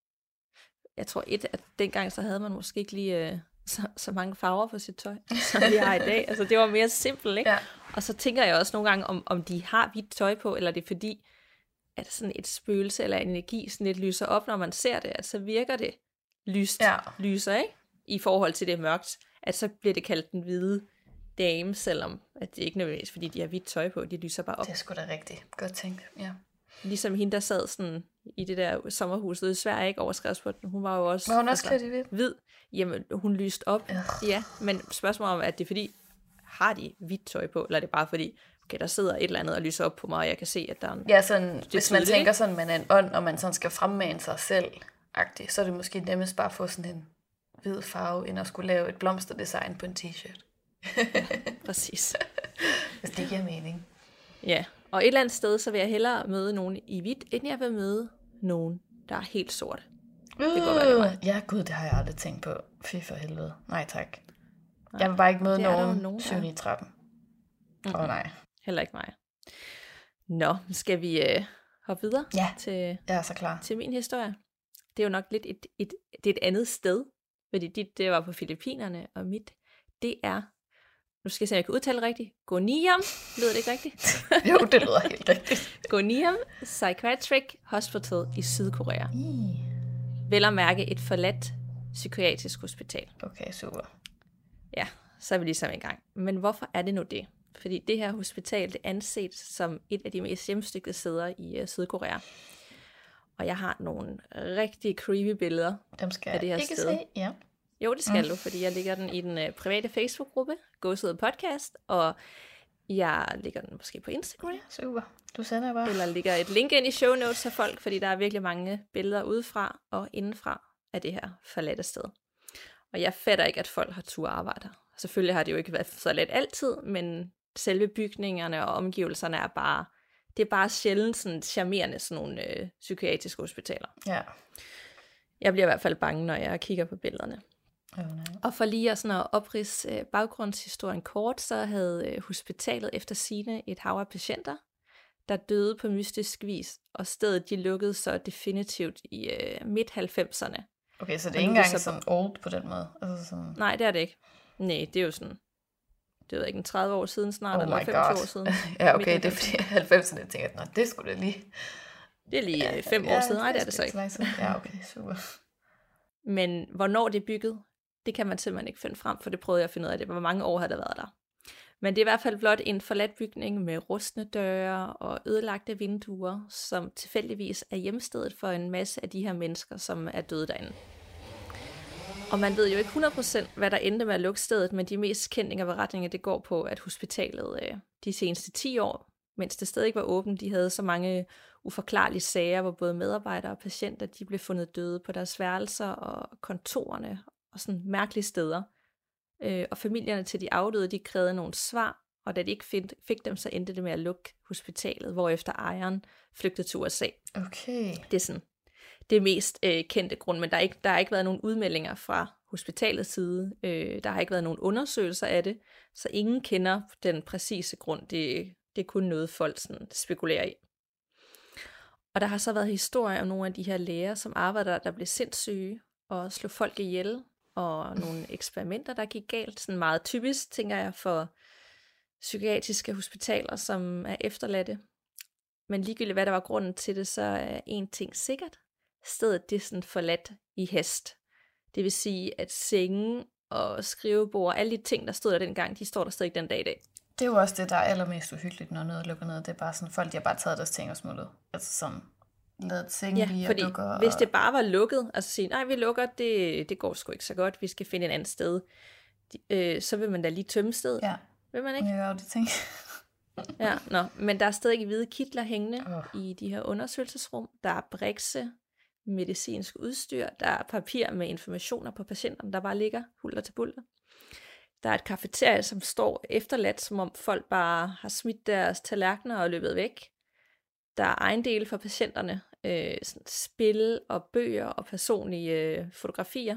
Speaker 1: Jeg tror et, at dengang så havde man måske ikke lige øh, så, så mange farver på sit tøj, som vi har i dag. Altså, det var mere simpelt, ikke?
Speaker 2: Ja.
Speaker 1: Og så tænker jeg også nogle gange, om, om de har hvidt tøj på, eller det er fordi, at sådan et spøgelse eller en energi sådan lidt lyser op, når man ser det, at så virker det lyst,
Speaker 2: Ja.
Speaker 1: lyser, ikke? I forhold til det mørkt, at så bliver det kaldt den hvide dame, selvom at det ikke nødvendigvis, fordi de har hvidt tøj på, de lyser bare op.
Speaker 2: Det er sgu da rigtigt. Godt tænkt, ja.
Speaker 1: Ligesom hende, der sad sådan i det der sommerhus ude i Sverige, ikke overskrevet på den. Hun var jo også...
Speaker 2: Var hun også
Speaker 1: altså,
Speaker 2: klædt i
Speaker 1: hvid. Jamen, hun lyste op.
Speaker 2: Ugh.
Speaker 1: Ja, men spørgsmålet om, at det er fordi, har de hvidt tøj på, eller er det bare fordi, okay, der sidder et eller andet og lyser op på mig, og jeg kan se, at der er en...
Speaker 2: Ja, sådan, hvis man tænker sådan, man er en ånd, og man sådan skal fremmane sig selv, agtigt, så er det måske nemmest bare at få sådan en hvid farve, end at skulle lave et blomsterdesign på en t-shirt.
Speaker 1: Præcis.
Speaker 2: Hvis det giver mening.
Speaker 1: Ja, og et eller andet sted, så vil jeg hellere møde nogen i hvidt, end jeg vil møde nogen, der er helt sort.
Speaker 2: Det
Speaker 1: kan godt være, det er mig.
Speaker 2: Ja, gud, det har jeg aldrig tænkt på. Fy for helvede. Nej, tak. Jeg vil bare ikke møde
Speaker 1: det
Speaker 2: nogen,
Speaker 1: nogen,
Speaker 2: nogen i trappen. Åh oh, nej.
Speaker 1: Heller ikke mig. Nå, skal vi øh, hoppe videre
Speaker 2: Ja.
Speaker 1: til,
Speaker 2: Jeg er så klar.
Speaker 1: til min historie? Det er jo nok lidt et, et, det er et andet sted, fordi dit, det var på Filippinerne, og mit, det er nu skal jeg se, om jeg kan udtale det rigtigt, Goniam, lyder det ikke rigtigt?
Speaker 2: jo, det lyder helt rigtigt.
Speaker 1: Goniam Psychiatric Hospital i Sydkorea.
Speaker 2: I.
Speaker 1: Vel at mærke et forladt psykiatrisk hospital.
Speaker 2: Okay, super.
Speaker 1: Ja, så er vi ligesom i gang. Men hvorfor er det nu det? Fordi det her hospital det er anset som et af de mest hjemstykkede steder i uh, Sydkorea. Og jeg har nogle rigtig creepy billeder.
Speaker 2: Dem skal
Speaker 1: Er det her
Speaker 2: ikke
Speaker 1: sted?
Speaker 2: se. Ja.
Speaker 1: Jo, det skal mm. du, fordi jeg lægger den i den uh, private Facebook-gruppe, Gåsøde Podcast, og jeg lægger den måske på Instagram,
Speaker 2: Super. Du sender bare.
Speaker 1: eller lægger et link ind i show notes til folk, fordi der er virkelig mange billeder udefra og indenfra af det her forladte sted. Og jeg fatter ikke, at folk har tur arbejde her. Selvfølgelig har det jo ikke været så let altid, men selve bygningerne og omgivelserne er bare, det er bare sjældent sådan charmerende sådan nogle øh, psykiatriske hospitaler.
Speaker 2: Ja.
Speaker 1: Jeg bliver i hvert fald bange, når jeg kigger på billederne.
Speaker 2: Oh, nej.
Speaker 1: Og for lige at, sådan at oprids øh, baggrundshistorien kort, så havde øh, hospitalet efter sine et hav af patienter, der døde på mystisk vis, og stedet de lukkede så definitivt i øh, midt-90'erne.
Speaker 2: Okay, så det er ikke
Speaker 1: er det
Speaker 2: engang
Speaker 1: så-
Speaker 2: sådan old på den måde. Altså sådan,
Speaker 1: Nej, det er det ikke. Nej, det er jo sådan, det jeg ikke, en 30 år siden snart,
Speaker 2: oh
Speaker 1: eller
Speaker 2: my
Speaker 1: 25
Speaker 2: god.
Speaker 1: år siden.
Speaker 2: ja, okay, det er fordi 90'erne, jeg tænker, at det skulle da lige...
Speaker 1: Det er lige 5 år siden. Nej, det er det så ikke.
Speaker 2: Ja, okay, super.
Speaker 1: Men hvornår det er bygget, det kan man simpelthen ikke finde frem, for det prøvede jeg at finde ud af det. Hvor mange år har der været der? Men det er i hvert fald blot en forladt bygning med rustne døre og ødelagte vinduer, som tilfældigvis er hjemstedet for en masse af de her mennesker, som er døde derinde. Og man ved jo ikke 100% hvad der endte med at lukke stedet, men de mest kendte af beretninger, det går på, at hospitalet øh, de seneste 10 år, mens det stadig var åbent, de havde så mange uforklarlige sager, hvor både medarbejdere og patienter, de blev fundet døde på deres værelser og kontorerne og sådan mærkelige steder. Øh, og familierne til de afdøde, de krævede nogle svar, og da de ikke fik, fik dem, så endte det med at lukke hospitalet, hvorefter ejeren flygtede til USA.
Speaker 2: Okay.
Speaker 1: Det er sådan det mest øh, kendte grund, men der har, ikke, der har ikke været nogen udmeldinger fra hospitalets side. Øh, der har ikke været nogen undersøgelser af det, så ingen kender den præcise grund. Det, det er kun noget, folk sådan spekulerer i. Og der har så været historier om nogle af de her læger, som arbejder, der, der blev sindssyge og slog folk ihjel, og nogle eksperimenter, der gik galt. Sådan meget typisk, tænker jeg, for psykiatriske hospitaler, som er efterladte. Men ligegyldigt hvad der var grunden til det, så er en ting sikkert. Stedet det er sådan forladt i hest. Det vil sige, at senge og skrivebord, alle de ting, der stod der dengang, de står der stadig den dag i dag.
Speaker 2: Det er jo også det, der er allermest uhyggeligt, når noget lukker ned. Det er bare sådan, folk de har bare taget deres ting og smuttet. Altså sådan, lavet ting
Speaker 1: Ja,
Speaker 2: lige
Speaker 1: fordi
Speaker 2: og dukker.
Speaker 1: hvis
Speaker 2: og...
Speaker 1: det bare var lukket, altså sige, nej, vi lukker, det, det går sgu ikke så godt, vi skal finde et andet sted, de, øh, så vil man da lige tømme stedet.
Speaker 2: Ja,
Speaker 1: Vil man ikke?
Speaker 2: jeg gør jo de ting.
Speaker 1: Ja, nå, men der er stadig hvide kitler hængende
Speaker 2: Åh.
Speaker 1: i de her undersøgelsesrum. Der er brikse, medicinsk udstyr, der er papir med informationer på patienterne, der bare ligger hulter til bulter. Der er et kafeterie, som står efterladt, som om folk bare har smidt deres tallerkener og løbet væk. Der er ejendele for patienterne, øh, sådan spil og bøger og personlige øh, fotografier.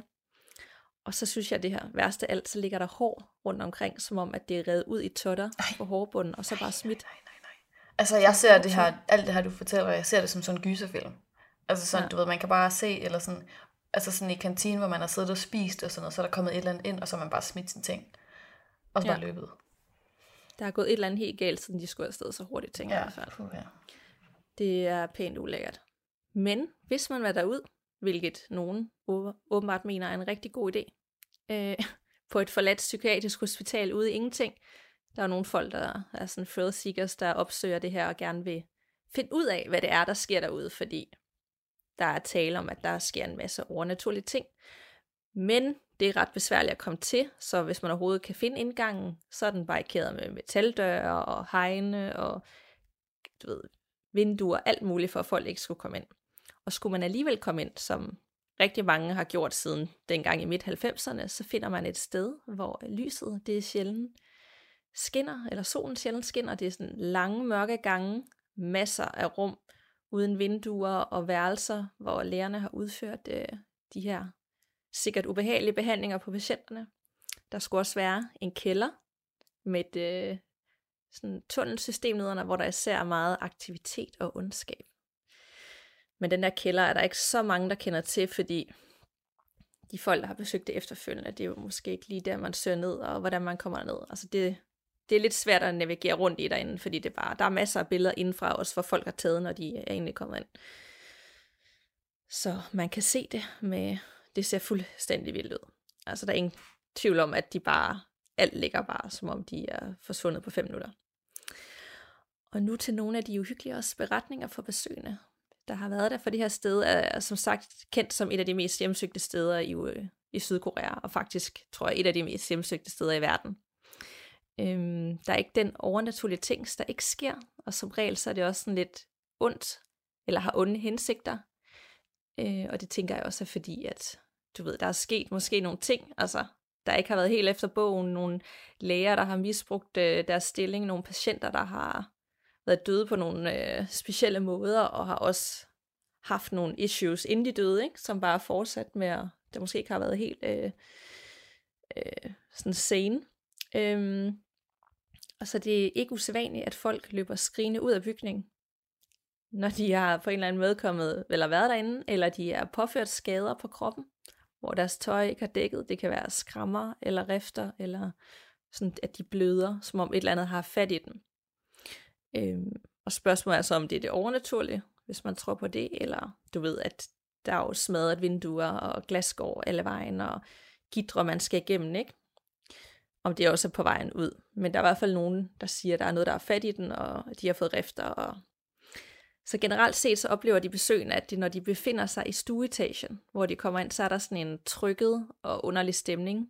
Speaker 1: Og så synes jeg, det her værste alt, så ligger der hår rundt omkring, som om, at det er revet ud i totter på hårbunden, og så bare smidt.
Speaker 2: Nej, nej, nej. Altså, jeg ser det her, alt det her, du fortæller, jeg ser det som sådan en gyserfilm. Altså sådan,
Speaker 1: Ja.
Speaker 2: ja. du ved, man kan bare se, eller sådan, altså sådan i kantinen, hvor man har siddet og spist og sådan noget, så er der kommet et eller andet ind, og så har man bare smidt sine ting. Og så
Speaker 1: Ja.
Speaker 2: bare løbet.
Speaker 1: Der er gået et eller andet helt galt, siden de skulle afsted så hurtigt, tænker jeg i hvert fald.
Speaker 2: puh, ja.
Speaker 1: Det er pænt ulækkert. Men hvis man var derud, hvilket nogen åbenbart mener er en rigtig god idé, øh, på et forladt psykiatrisk hospital ude i ingenting, der er nogle folk, der er sådan thrill seekers, der opsøger det her og gerne vil finde ud af, hvad det er, der sker derude, fordi der er tale om, at der sker en masse overnaturlige ting. Men det er ret besværligt at komme til, så hvis man overhovedet kan finde indgangen, så er den barrikeret med metaldøre og hegne og du ved, vinduer, alt muligt, for at folk ikke skulle komme ind. Og skulle man alligevel komme ind, som rigtig mange har gjort siden dengang i midt-90'erne, så finder man et sted, hvor lyset, det er sjældent skinner, eller solen sjældent skinner. Det er sådan lange, mørke gange, masser af rum, uden vinduer og værelser, hvor lægerne har udført øh, de her sikkert ubehagelige behandlinger på patienterne. Der skulle også være en kælder med et øh, sådan tunnelsystem nedenunder, hvor der især er meget aktivitet og ondskab. Men den der kælder er der ikke så mange, der kender til, fordi de folk, der har besøgt det efterfølgende, det er jo måske ikke lige der, man søger ned, og hvordan man kommer ned. Altså det, det er lidt svært at navigere rundt i derinde, fordi det bare, der er masser af billeder indenfra også, hvor folk har taget, når de er egentlig kommet ind. Så man kan se det med, det ser fuldstændig vildt ud. Altså der er ingen tvivl om, at de bare, alt ligger bare, som om de er forsvundet på fem minutter. Og nu til nogle af de uhyggelige beretninger for besøgende, der har været der, for det her sted er som sagt kendt som et af de mest hjemsøgte steder i, øh, i Sydkorea, og faktisk tror jeg et af de mest hjemsøgte steder i verden. Øhm, der er ikke den overnaturlige ting, der ikke sker, og som regel så er det også sådan lidt ondt, eller har onde hensigter. Øh, og det tænker jeg også er fordi, at du ved, der er sket måske nogle ting, altså der ikke har været helt efter bogen, nogle læger, der har misbrugt øh, deres stilling, nogle patienter, der har været døde på nogle øh, specielle måder, og har også haft nogle issues inden de døde, ikke? som bare er fortsat med at, der måske ikke har været helt øh, øh, sådan sane. Øhm, og så det er ikke usædvanligt, at folk løber skrigende ud af bygningen, når de har på en eller anden måde kommet, eller været derinde, eller de er påført skader på kroppen, hvor deres tøj ikke har dækket. Det kan være skrammer eller rifter, eller sådan, at de bløder, som om et eller andet har fat i dem. Øhm, og spørgsmålet er så, om det er det overnaturlige, hvis man tror på det, eller du ved, at der er jo smadret vinduer og glasgård alle vejen, og gidre, man skal igennem, ikke? Om det også er på vejen ud. Men der er i hvert fald nogen, der siger, at der er noget, der er fat i den, og de har fået rifter. Og... Så generelt set, så oplever de besøgende, at de, når de befinder sig i stueetagen, hvor de kommer ind, så er der sådan en trykket og underlig stemning.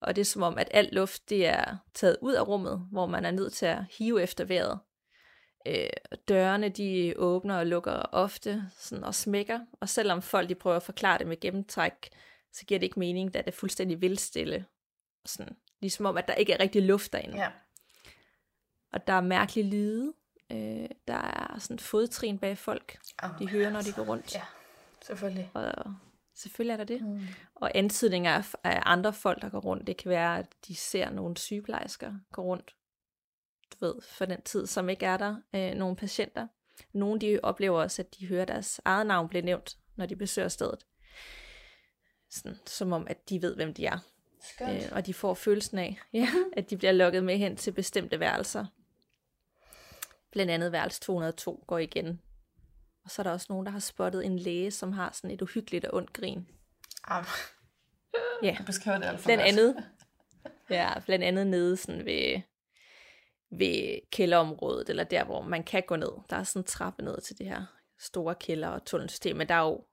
Speaker 1: Og det er som om, at al luft det er taget ud af rummet, hvor man er nødt til at hive efter vejret. Øh, dørene de åbner og lukker ofte sådan, og smækker, og selvom folk de prøver at forklare det med gennemtræk, så giver det ikke mening, da det er fuldstændig vildstille. Sådan, ligesom om, at der ikke er rigtig luft derinde.
Speaker 2: Ja.
Speaker 1: Og der er mærkelige lyde. Øh, der er sådan fodtrin bag folk.
Speaker 2: Oh,
Speaker 1: De hører, når de går rundt.
Speaker 2: Ja, selvfølgelig.
Speaker 1: Og selvfølgelig er der det.
Speaker 2: Mm.
Speaker 1: Og antydninger af, af andre folk, der går rundt. Det kan være, at de ser nogle sygeplejersker gå rundt, du ved, for den tid, som ikke er der. Øh, nogle patienter. Nogle de oplever også, at de hører deres eget navn blive nævnt, når de besøger stedet. Sådan, som om, at de ved, hvem de er.
Speaker 2: Skønt.
Speaker 1: Øh, og de får følelsen af, ja, at de bliver lukket med hen til bestemte værelser. Blandt andet værelse 202 går igen. Og så er der også nogen, der har spottet en læge, som har sådan et uhyggeligt og ondt grin.
Speaker 2: Am,
Speaker 1: Ja,
Speaker 2: du beskriver det alt for
Speaker 1: blandt
Speaker 2: godt.
Speaker 1: andet, ja, blandt andet nede sådan ved, ved kælderområdet, eller der, hvor man kan gå ned. Der er sådan en trappe ned til det her store kælder- og tunnelsystem, men der er jo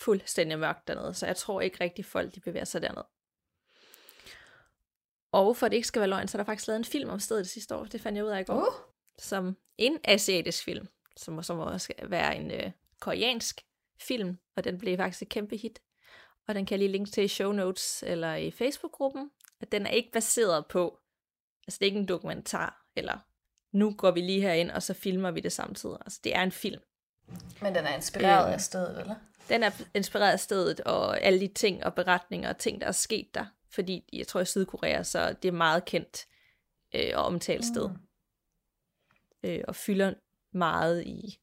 Speaker 1: fuldstændig mørkt dernede, så jeg tror ikke rigtig folk, de bevæger sig derned. Og for at det ikke skal være løgn, så er der faktisk lavet en film om stedet sidste år. Det fandt jeg ud af i går.
Speaker 2: Uh,
Speaker 1: Som en asiatisk film, som, som også skal være en øh, koreansk film, og den blev faktisk et kæmpe hit. Og den kan jeg lige linke til i show notes eller i Facebook-gruppen. At den er ikke baseret på, altså det er ikke en dokumentar, eller nu går vi lige herind, og så filmer vi det samtidig. Altså det er en film.
Speaker 2: men den er inspireret
Speaker 1: Øh.
Speaker 2: af stedet, eller?
Speaker 1: Den er inspireret af stedet, og alle de ting og beretninger og ting, der er sket der. Fordi jeg tror i Sydkorea, så det er meget kendt øh, og omtalt sted. Øh, og fylder meget i,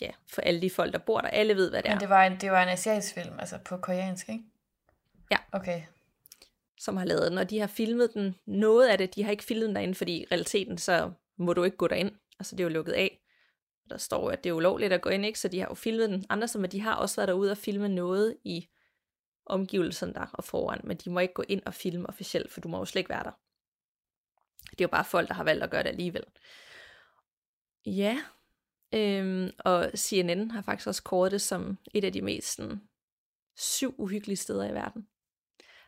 Speaker 1: ja, for alle de folk, der bor der. Alle ved, hvad det er.
Speaker 2: Men det var, en, det var en asiatisk film, altså på koreansk, ikke?
Speaker 1: Ja.
Speaker 2: Okay.
Speaker 1: som har lavet den, og de har filmet den. Noget af det, de har ikke filmet den derinde, fordi i realiteten, så må du ikke gå derind. Altså, det er jo lukket af. Der står at det er ulovligt at gå ind, ikke? Så de har jo filmet den. Andre som, at de har også været derude og filme noget i omgivelserne der og foran, men de må ikke gå ind og filme officielt, for du må jo slet ikke være der. Det er jo bare folk, der har valgt at gøre det alligevel. Ja, øhm, og CNN har faktisk også kåret det som et af de mest sådan, syv uhyggelige steder i verden.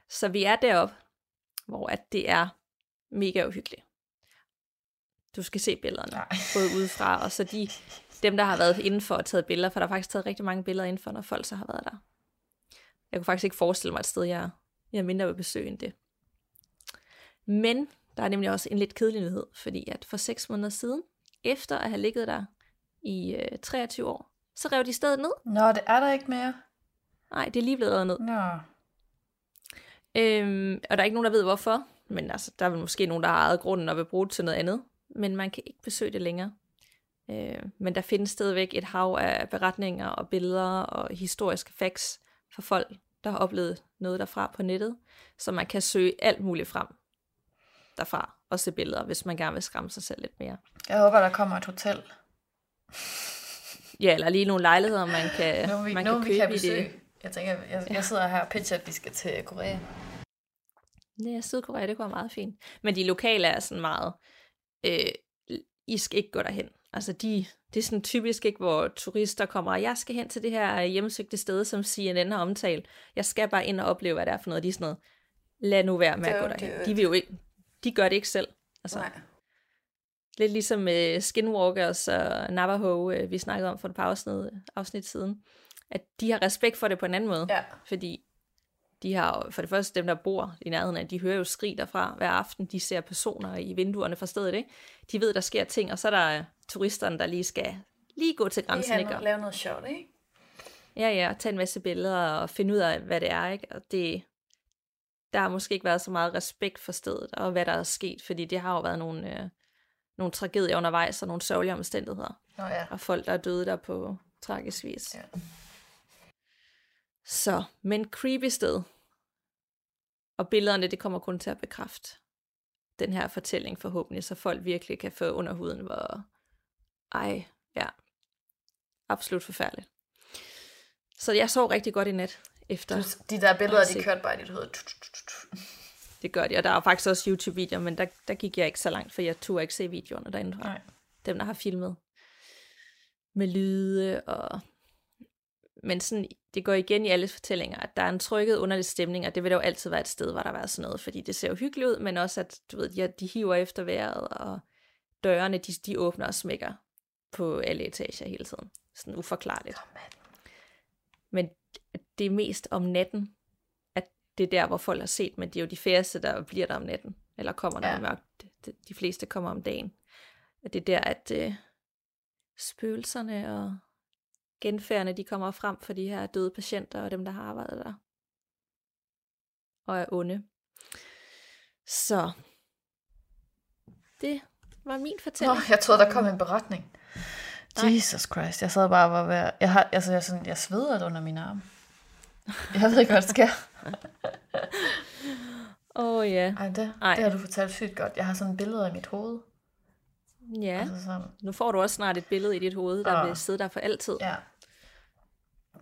Speaker 1: Så vi er deroppe, hvor at det er mega uhyggeligt. Du skal se billederne,
Speaker 2: Nej.
Speaker 1: både udefra, og så de, dem, der har været indenfor og taget billeder, for der er faktisk taget rigtig mange billeder indenfor, når folk så har været der. Jeg kunne faktisk ikke forestille mig et sted, jeg, jeg mindre vil besøge end det. Men der er nemlig også en lidt kedelig nyhed, fordi at for seks måneder siden, efter at have ligget der i øh, 23 år, så rev de stedet ned.
Speaker 2: Nå, det er der ikke mere.
Speaker 1: Nej, det er lige blevet revet ned.
Speaker 2: Nå.
Speaker 1: Øhm, og der er ikke nogen, der ved hvorfor. Men altså, der er vel måske nogen, der har ejet grunden og vil bruge det til noget andet. Men man kan ikke besøge det længere. Øh, men der findes stadigvæk et hav af beretninger og billeder og historiske facts for folk, der har oplevet noget derfra på nettet, så man kan søge alt muligt frem derfra og se billeder, hvis man gerne vil skræmme sig selv lidt mere.
Speaker 2: Jeg håber, der kommer et hotel.
Speaker 1: Ja, eller lige nogle lejligheder, man kan,
Speaker 2: Nu vi,
Speaker 1: man
Speaker 2: nu
Speaker 1: kan
Speaker 2: vi
Speaker 1: købe
Speaker 2: kan
Speaker 1: i
Speaker 2: besøge.
Speaker 1: det.
Speaker 2: Jeg tænker, jeg, jeg sidder her og pitcher, at vi skal til Korea.
Speaker 1: Ja, Sydkorea, det går meget fint. Men de lokale er sådan meget, øh, I skal ikke gå derhen. Altså de, det er sådan typisk ikke, hvor turister kommer, og jeg skal hen til det her hjemmesøgte sted, som CNN har omtalt. Jeg skal bare ind og opleve, hvad det er for noget. De er sådan noget, lad nu være med at gå derhen. De vil jo ikke, de gør det ikke selv. Altså,
Speaker 2: Nej.
Speaker 1: Lidt ligesom uh, Skinwalkers og Navajo, uh, vi snakkede om for et par afsnit, afsnit siden. At de har respekt for det på en anden måde.
Speaker 2: Ja.
Speaker 1: Fordi de har for det første dem, der bor i nærheden af, de hører jo skrig derfra hver aften. De ser personer i vinduerne fra stedet, ikke? De ved, der sker ting, og så er der øh, turisterne, der lige skal lige gå til grænsen, ikke? Og,
Speaker 2: lave noget sjovt, ikke?
Speaker 1: ja, ja, og tage en masse billeder og finde ud af, hvad det er, ikke? Og det, der har måske ikke været så meget respekt for stedet, og hvad der er sket, fordi det har jo været nogle, øh, nogle tragedier undervejs, og nogle sørgelige omstændigheder,
Speaker 2: Nå ja.
Speaker 1: og folk, der er døde der på tragisk vis.
Speaker 2: Ja.
Speaker 1: Så, men creepy sted. Og billederne, det kommer kun til at bekræfte den her fortælling forhåbentlig, så folk virkelig kan få under huden, hvor, ej, ja, absolut forfærdeligt. Så jeg sov rigtig godt i nat efter.
Speaker 2: Du, de der billeder, de kørte bare i dit hoved.
Speaker 1: Det gør de, og der er faktisk også YouTube-videoer, men der, der gik jeg ikke så langt, for jeg turde ikke se videoerne derinde.
Speaker 2: Nej.
Speaker 1: Dem, der har filmet. Med lyde og... Men sådan, det går igen i alle fortællinger, at der er en trykket underlig stemning, og det vil der jo altid være et sted, hvor der er sådan noget, fordi det ser jo hyggeligt ud, men også at, du ved, de, de hiver efter vejret, og dørene, de, de åbner og smækker på alle etager hele tiden. Sådan uforklarligt. Men det er mest om natten, at det er der, hvor folk har set, men det er jo de færreste, der bliver der om natten, eller kommer der
Speaker 2: Ja.
Speaker 1: ja. mørkt. De, fleste kommer om dagen. Og det er der, at øh, spøgelserne og genfærdene, de kommer frem for de her døde patienter og dem, der har arbejdet der. Og er onde. Så det var min
Speaker 2: Nå,
Speaker 1: fortælling.
Speaker 2: jeg troede, der kom en beretning.
Speaker 1: Nej.
Speaker 2: Jesus Christ, jeg sad bare og var ved at- jeg, har, altså, jeg, sådan, jeg sveder under mine arme. Jeg ved ikke, hvad der sker.
Speaker 1: Åh oh, ja.
Speaker 2: Ej, det,
Speaker 1: Ej.
Speaker 2: det har du fortalt sygt godt. Jeg har sådan billeder i mit hoved.
Speaker 1: Ja,
Speaker 2: Altså sådan,
Speaker 1: nu får du også snart et billede i dit hoved, der
Speaker 2: Ah.
Speaker 1: vil sidde der for altid.
Speaker 2: ja.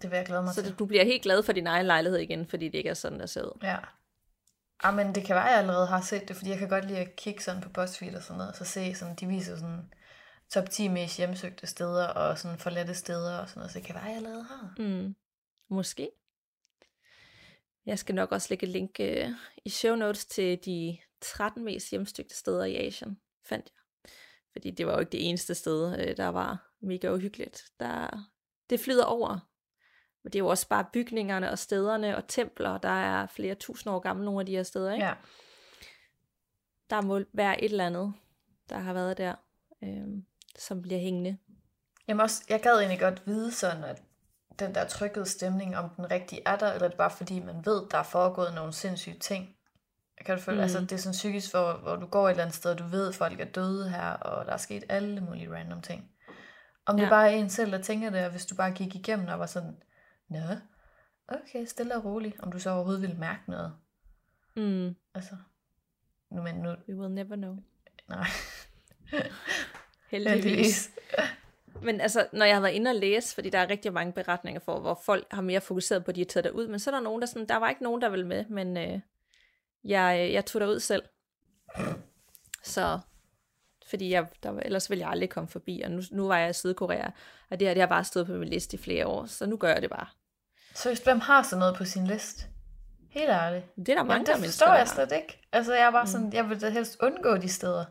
Speaker 2: Det vil jeg glæde mig
Speaker 1: Så
Speaker 2: til.
Speaker 1: det, du bliver helt glad for din egen lejlighed igen, fordi det ikke er sådan, der ser ud.
Speaker 2: Ja. Ah, men det kan være, at jeg allerede har set det, fordi jeg kan godt lide at kigge sådan på BuzzFeed og sådan noget, og så se sådan, de viser sådan top 10 mest hjemsøgte steder, og sådan forladte steder og sådan noget, så det kan være, at jeg allerede har.
Speaker 1: Mm. Måske. Jeg skal nok også lægge et link øh, i show notes til de 13 mest hjemstygte steder i Asien, fandt jeg. Fordi det var jo ikke det eneste sted, øh, der var mega uhyggeligt. Der, det flyder over. Men det er jo også bare bygningerne og stederne og templer, der er flere tusind år gamle, nogle af de her steder. Ikke?
Speaker 2: Ja.
Speaker 1: Der må være et eller andet, der har været der, øh, som bliver hængende.
Speaker 2: Jamen også, jeg gad egentlig godt vide sådan, at den der trykkede stemning, om den rigtig er der, eller er det bare fordi, man ved, der er foregået nogle sindssyge ting. Kan du føle, mm. altså det er sådan psykisk, hvor, hvor du går et eller andet sted, og du ved, at folk er døde her, og der er sket alle mulige random ting. Om det
Speaker 1: Ja.
Speaker 2: bare er en selv, der tænker det, og hvis du bare gik igennem og var sådan, Nå, okay, stille og roligt, om du så overhovedet ville mærke noget.
Speaker 1: Mm.
Speaker 2: Altså, nu, men nu,
Speaker 1: We will never know.
Speaker 2: nej,
Speaker 1: Heldigvis.
Speaker 2: heldigvis.
Speaker 1: Men altså, når jeg har været inde og læse, fordi der er rigtig mange beretninger for, hvor folk har mere fokuseret på, at de har taget derud, men så er der nogen, der sådan, der var ikke nogen, der ville med, men øh, jeg, jeg tog derud selv. Så, fordi jeg, der, var- ellers ville jeg aldrig komme forbi, og nu, nu var jeg i Sydkorea, og det her, det har bare stået på min liste i flere år, så nu gør jeg det bare.
Speaker 2: Seriøst, hvem har sådan noget på sin liste? Helt ærligt.
Speaker 1: Det er der mange,
Speaker 2: Jamen,
Speaker 1: der
Speaker 2: det
Speaker 1: mennesker,
Speaker 2: forstår
Speaker 1: der
Speaker 2: jeg slet ikke. Altså, jeg er bare sådan, jeg vil da helst undgå de steder.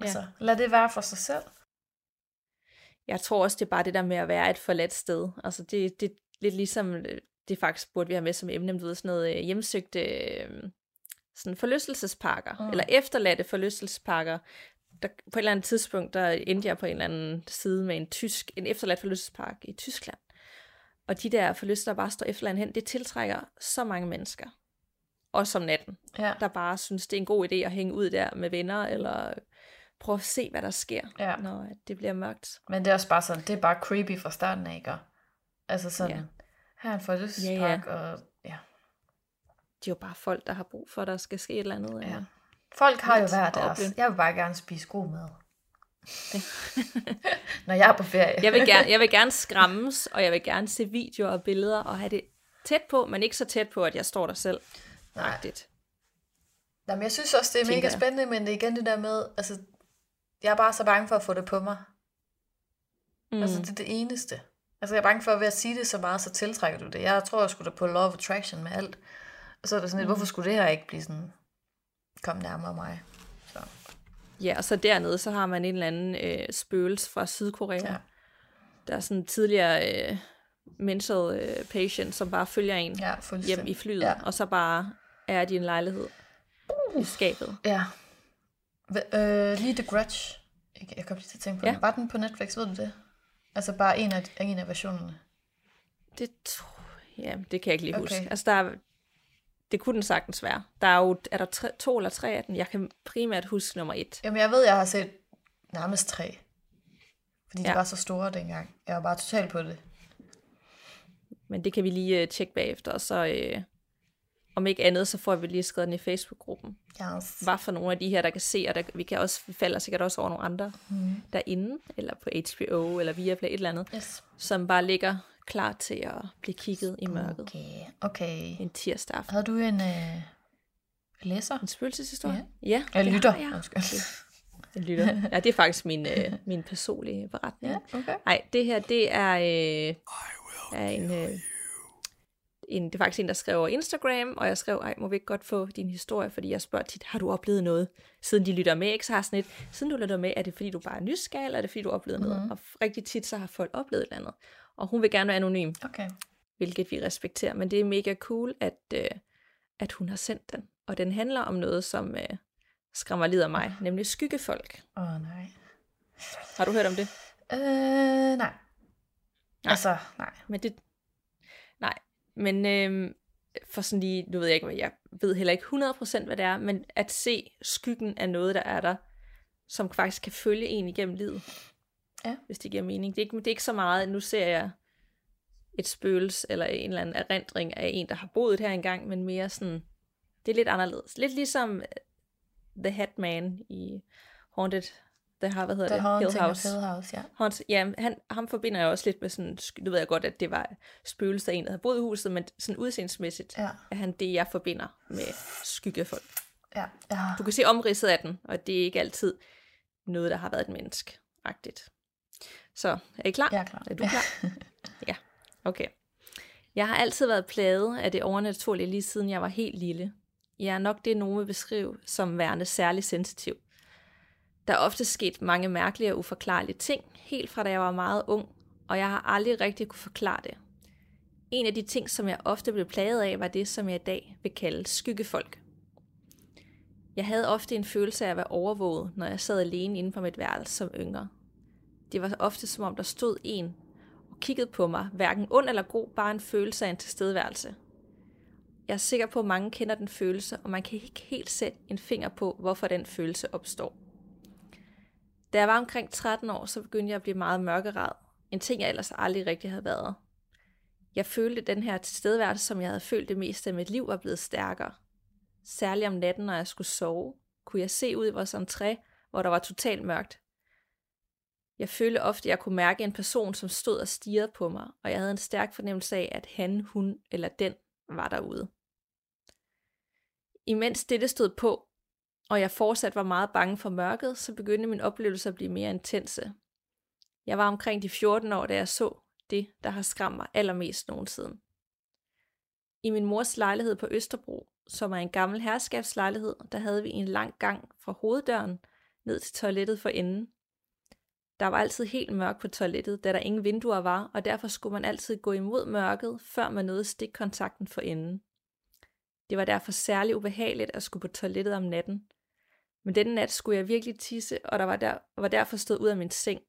Speaker 2: Altså, lad det være for sig selv.
Speaker 1: Jeg tror også, det er bare det der med at være et forladt sted. Altså det, det er lidt ligesom, øh, det faktisk burde vi have med som emne, men du ved, sådan noget øh, hjemsøgte øh, sådan forlystelsesparker,
Speaker 2: mm.
Speaker 1: eller efterladte forlystelsesparker. Der, på et eller andet tidspunkt, der endte jeg på en eller anden side med en tysk, en efterladt forlystelsespark i Tyskland. Og de der forlystelser, der bare står efterladt hen, det tiltrækker så mange mennesker. Også om natten,
Speaker 2: Ja.
Speaker 1: der bare synes, det er en god idé at hænge ud der med venner, eller prøve at se, hvad der sker,
Speaker 2: Ja.
Speaker 1: når det bliver mørkt.
Speaker 2: Men det er også bare sådan, det er bare creepy fra starten af, ikke? Altså sådan,
Speaker 1: Ja.
Speaker 2: Her er en forlystelsespark, ja, ja. og ja.
Speaker 1: De er jo bare folk, der har brug for, at der skal ske et eller andet.
Speaker 2: Ja. Folk har jo hver deres. Jeg vil bare gerne spise god mad. Når jeg er på ferie.
Speaker 1: jeg, vil gerne, jeg vil gerne skræmmes, og jeg vil gerne se videoer og billeder, og have det tæt på, men ikke så tæt på, at jeg står der selv.
Speaker 2: Nej. Rigtigt. Jamen, jeg synes også, det er mega spændende, men det er igen det der med, altså, jeg er bare så bange for at få det på mig. Mm. Altså, det er det eneste. Altså, jeg er bange for, at ved at sige det så meget, så tiltrækker du det. Jeg tror, jeg skulle da på of Attraction med alt. Og så er det sådan lidt, mm. hvorfor skulle det her ikke blive sådan, kom nærmere mig? Så.
Speaker 1: Ja, og så dernede, så har man en eller anden øh, spøgelse fra Sydkorea. Ja. Der er sådan en tidligere øh, mental øh, patient, som bare følger en ja, hjem i flyet, ja. og så bare er de en lejlighed uh. i skabet.
Speaker 2: Ja. Øh, lige The Grudge. Jeg, jeg kom lige til at tænke på ja. den. Var den på Netflix, ved du det? Altså bare en af, en af versionerne.
Speaker 1: Det, ja, det kan jeg ikke lige okay. huske. Altså der er, det kunne den sagtens være. Der er jo, er der tre, to eller tre af den? Jeg kan primært huske nummer et.
Speaker 2: Jamen jeg ved, jeg har set nærmest tre. Fordi ja. de var så store dengang. Jeg var bare totalt på det.
Speaker 1: Men det kan vi lige uh, tjekke bagefter, og så uh, om ikke andet, så får vi lige skrevet den i Facebook-gruppen.
Speaker 2: Yes.
Speaker 1: Hvad for nogle af de her, der kan se, og der, vi kan også, vi falder sikkert også over nogle andre mm. derinde, eller på HBO, eller via et eller andet,
Speaker 2: yes.
Speaker 1: som bare ligger klar til at blive kigget i mørket.
Speaker 2: Okay, okay.
Speaker 1: En tirsdag aften.
Speaker 2: Havde du en øh, læser?
Speaker 1: En spøgelseshistorie? Ja. ja
Speaker 2: jeg lytter.
Speaker 1: Har jeg. Jeg lytter. Ja, det er faktisk min, øh, min personlige beretning.
Speaker 2: Ja, okay.
Speaker 1: Nej, det her, det er, øh, er en, øh, en, det er faktisk en, der skrev over Instagram, og jeg skrev, ej, må vi ikke godt få din historie, fordi jeg spørger tit, har du oplevet noget, siden de lytter med, ikke? Så har sådan et, siden du lytter med, er det fordi, du bare er nysgerrig, eller er det fordi, du har oplevet mm-hmm. noget? Og rigtig tit, så har folk oplevet et eller andet. Og hun vil gerne være anonym,
Speaker 2: okay.
Speaker 1: hvilket vi respekterer, men det er mega cool, at, øh, at hun har sendt den. Og den handler om noget, som øh, skræmmer lidt af mig, nemlig skyggefolk.
Speaker 2: Åh, oh, nej.
Speaker 1: Har du hørt om det?
Speaker 2: Øh, nej. nej. Altså, nej.
Speaker 1: Men det, men øh, for sådan lige, nu ved jeg ikke, hvad jeg ved heller ikke 100% hvad det er, men at se skyggen af noget, der er der, som faktisk kan følge en igennem livet.
Speaker 2: Ja.
Speaker 1: Hvis det giver mening. Det er, ikke, det er ikke så meget, at nu ser jeg et spøgelse, eller en eller anden erindring af en, der har boet her engang, men mere sådan, det er lidt anderledes. Lidt ligesom The Hatman i Haunted The, har, hvad hedder
Speaker 2: The
Speaker 1: det? Hill House.
Speaker 2: Hill House, ja.
Speaker 1: Hans, ja, han, ham forbinder jeg også lidt med sådan, nu ved jeg godt, at det var spøgelser en, der havde boet i huset, men sådan udseendsmæssigt
Speaker 2: ja.
Speaker 1: er han det, jeg forbinder med skyggefolk.
Speaker 2: Ja. ja.
Speaker 1: Du kan se omridset af den, og det er ikke altid noget, der har været et menneske-agtigt. Så, er I klar?
Speaker 2: Jeg er klar.
Speaker 1: Er du klar? ja, okay. Jeg har altid været plaget af det overnaturlige, lige siden jeg var helt lille. Jeg er nok det, nogen vil beskrive som værende særlig sensitiv. Der er ofte sket mange mærkelige og uforklarlige ting, helt fra da jeg var meget ung, og jeg har aldrig rigtig kunne forklare det. En af de ting, som jeg ofte blev plaget af, var det, som jeg i dag vil kalde skyggefolk. Jeg havde ofte en følelse af at være overvåget, når jeg sad alene inde på mit værelse som yngre. Det var ofte som om der stod en og kiggede på mig, hverken ond eller god, bare en følelse af en tilstedeværelse. Jeg er sikker på, at mange kender den følelse, og man kan ikke helt sætte en finger på, hvorfor den følelse opstår. Da jeg var omkring 13 år, så begyndte jeg at blive meget mørkeret. En ting, jeg ellers aldrig rigtig havde været. Jeg følte, at den her tilstedeværelse, som jeg havde følt det meste af mit liv, var blevet stærkere. Særligt om natten, når jeg skulle sove, kunne jeg se ud i vores entré, hvor der var totalt mørkt. Jeg følte ofte, at jeg kunne mærke en person, som stod og stirrede på mig, og jeg havde en stærk fornemmelse af, at han, hun eller den var derude. Imens dette stod på, og jeg fortsat var meget bange for mørket, så begyndte min oplevelse at blive mere intense. Jeg var omkring de 14 år, da jeg så det, der har skræmt mig allermest nogensinde. I min mors lejlighed på Østerbro, som er en gammel herskabslejlighed, der havde vi en lang gang fra hoveddøren ned til toilettet for enden. Der var altid helt mørkt på toilettet, da der ingen vinduer var, og derfor skulle man altid gå imod mørket, før man nåede stikkontakten for enden. Det var derfor særlig ubehageligt at skulle på toilettet om natten, men denne nat skulle jeg virkelig tisse, og der var, der, var derfor stået ud af min seng.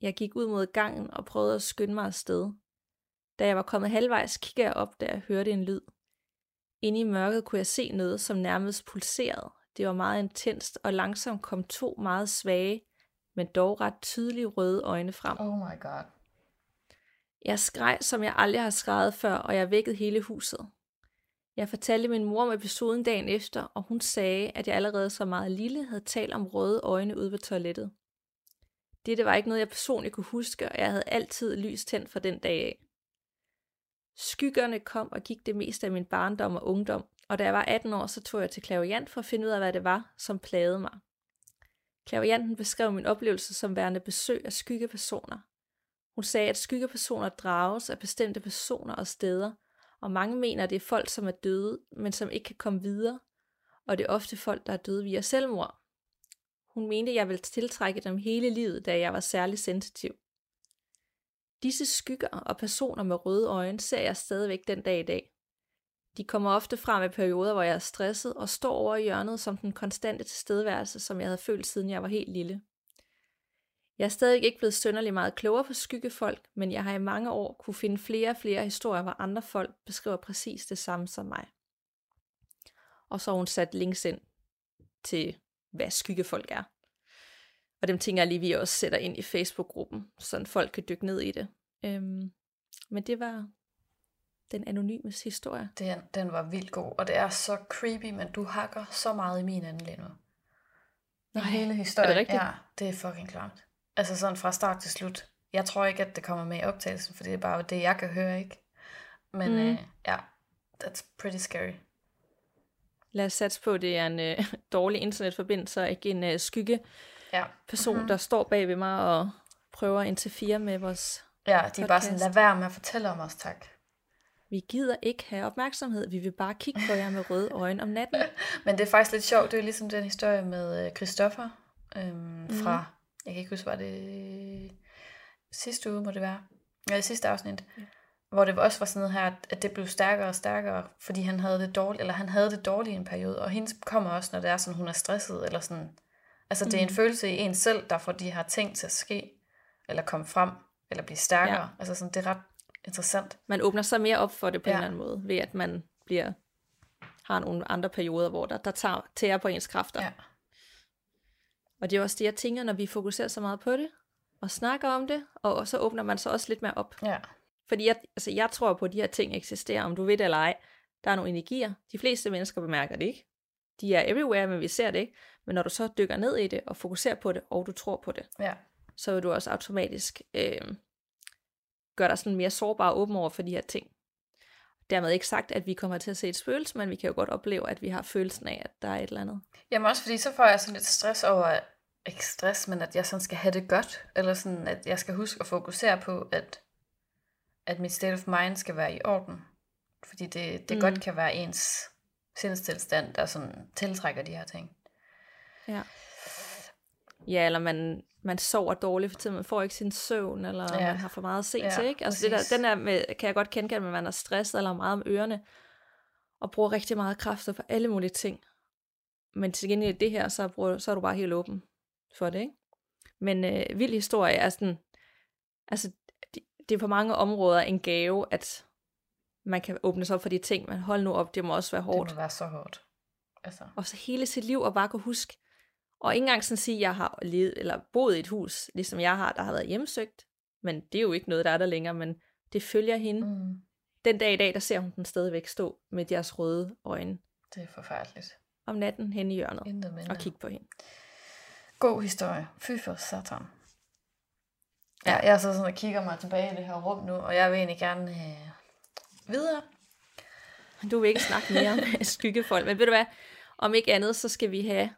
Speaker 1: Jeg gik ud mod gangen og prøvede at skynde mig afsted. Da jeg var kommet halvvejs, kiggede jeg op, da jeg hørte en lyd. Inde i mørket kunne jeg se noget, som nærmest pulserede. Det var meget intenst, og langsomt kom to meget svage, men dog ret tydelige røde øjne frem.
Speaker 2: Oh my god.
Speaker 1: Jeg skreg, som jeg aldrig har skrevet før, og jeg vækkede hele huset. Jeg fortalte min mor om episoden dagen efter, og hun sagde, at jeg allerede så meget lille havde talt om røde øjne ude ved toilettet. Dette var ikke noget, jeg personligt kunne huske, og jeg havde altid lys tændt fra den dag af. Skyggerne kom og gik det meste af min barndom og ungdom, og da jeg var 18 år, så tog jeg til klaviant for at finde ud af, hvad det var, som plagede mig. Klavianten beskrev min oplevelse som værende besøg af skyggepersoner. Hun sagde, at skyggepersoner drages af bestemte personer og steder, og mange mener, at det er folk, som er døde, men som ikke kan komme videre, og det er ofte folk, der er døde via selvmord. Hun mente, at jeg ville tiltrække dem hele livet, da jeg var særlig sensitiv. Disse skygger og personer med røde øjne ser jeg stadigvæk den dag i dag. De kommer ofte frem i perioder, hvor jeg er stresset og står over i hjørnet som den konstante tilstedeværelse, som jeg havde følt siden jeg var helt lille. Jeg er stadig ikke blevet sønderlig meget klogere på skyggefolk, men jeg har i mange år kunne finde flere og flere historier, hvor andre folk beskriver præcis det samme som mig. Og så har hun sat links ind til, hvad skyggefolk er. Og dem tænker jeg lige, vi også sætter ind i Facebook-gruppen, så folk kan dykke ned i det. Øhm, men det var den anonyme historie.
Speaker 2: Den, den var vildt god, og det er så creepy, men du hakker så meget i min anden lige nu.
Speaker 1: Nej,
Speaker 2: hele historien.
Speaker 1: er det rigtigt?
Speaker 2: Ja, det er fucking klart. Altså sådan fra start til slut. Jeg tror ikke, at det kommer med i optagelsen, for det er bare det, jeg kan høre, ikke? Men
Speaker 1: Mm.
Speaker 2: øh, ja, that's pretty scary.
Speaker 1: Lad os satse på, at det er en øh, dårlig internetforbindelse, og ikke en øh, skygge
Speaker 2: Ja.
Speaker 1: person,
Speaker 2: Mhm.
Speaker 1: mm-hmm. der står bag ved mig og prøver at interfere med vores...
Speaker 2: Ja, de er bare sådan,
Speaker 1: Podcast.
Speaker 2: lad være med at fortælle om os, tak.
Speaker 1: Vi gider ikke have opmærksomhed, vi vil bare kigge på jer med røde øjne om natten.
Speaker 2: Men det er faktisk lidt sjovt, det er ligesom den historie med øh, Christoffer øhm,
Speaker 1: Mhm.
Speaker 2: mm. fra, jeg kan ikke huske, var det sidste uge, må det være, i sidste afsnit,
Speaker 1: Ja.
Speaker 2: hvor det også var sådan noget her, at- det blev stærkere og stærkere, fordi han havde det dårligt, eller han havde det dårligt i en periode, og hendes kommer også, når det er sådan, hun er stresset, eller sådan, altså det er en
Speaker 1: Mhm.
Speaker 2: følelse i en selv, der får de her ting til at ske, eller komme frem, eller blive stærkere,
Speaker 1: Ja.
Speaker 2: altså sådan, det er ret interessant.
Speaker 1: Man åbner sig mere op for det på. Ja. en eller anden måde, ved at man bliver har nogle andre perioder, hvor der, der tager, tærer på ens kræfter.
Speaker 2: Ja.
Speaker 1: Og det er også det, jeg tænker, når vi fokuserer så meget på det, og snakker om det, og så åbner man sig også lidt mere op.
Speaker 2: Ja,
Speaker 1: Fordi jeg, altså jeg tror på, at de her ting eksisterer, om du ved det eller ej. Der er nogle energier. De fleste mennesker bemærker det ikke. De er everywhere, men vi ser det ikke. Men når du så dykker ned i det, og fokuserer på det, og du tror på det,
Speaker 2: ja,
Speaker 1: så vil du også automatisk øh, gøre dig sådan mere sårbar og åben over for de her ting. Dermed ikke sagt, at vi kommer til at se et spøgelse, men vi kan jo godt opleve, at vi har følelsen af, at der er et eller andet.
Speaker 2: Jamen også fordi, så får jeg sådan lidt stress over, ikke stress, men at jeg sådan skal have det godt, eller sådan, at jeg skal huske at fokusere på, at, at mit state of mind skal være i orden. Fordi det, det
Speaker 1: Mm.
Speaker 2: godt kan være ens sindstilstand, der sådan tiltrækker de her ting.
Speaker 1: Ja. Ja, eller man, man sover dårligt, for eksempel man får ikke sin søvn, eller ja. Man har for meget at se
Speaker 2: Ja,
Speaker 1: til, ikke? Altså det der, den der med, kan jeg godt kende, at man er stresset eller meget om ørerne, og bruger rigtig meget kræfter på alle mulige ting. Men til gengæld det her, så, bruger, så er du bare helt åben for det, ikke? Men øh, vild historie er sådan, altså det, det er på mange områder en gave, at man kan åbne sig op for de ting, men hold nu op, det må også være hårdt.
Speaker 2: Det må være så hårdt. Altså,
Speaker 1: Og så hele sit liv og bare kunne huske. Og ikke engang sådan sige, at jeg har levet, eller boet i et hus, ligesom jeg har, der har været hjemsøgt. Men det er jo ikke noget, der er der længere, men det følger hende. Mm. Den dag i dag, der ser hun den stadigvæk stå med deres røde øjne
Speaker 2: det er forfærdeligt.
Speaker 1: om natten hen i hjørnet og kigge på hende.
Speaker 2: God historie. Fy for satan. Ja, jeg er så sådan og kigger mig tilbage i det her rum nu, og jeg vil egentlig gerne øh, videre.
Speaker 1: Du vil ikke snakke mere om skyggefolk, men ved du hvad, om ikke andet, så skal vi have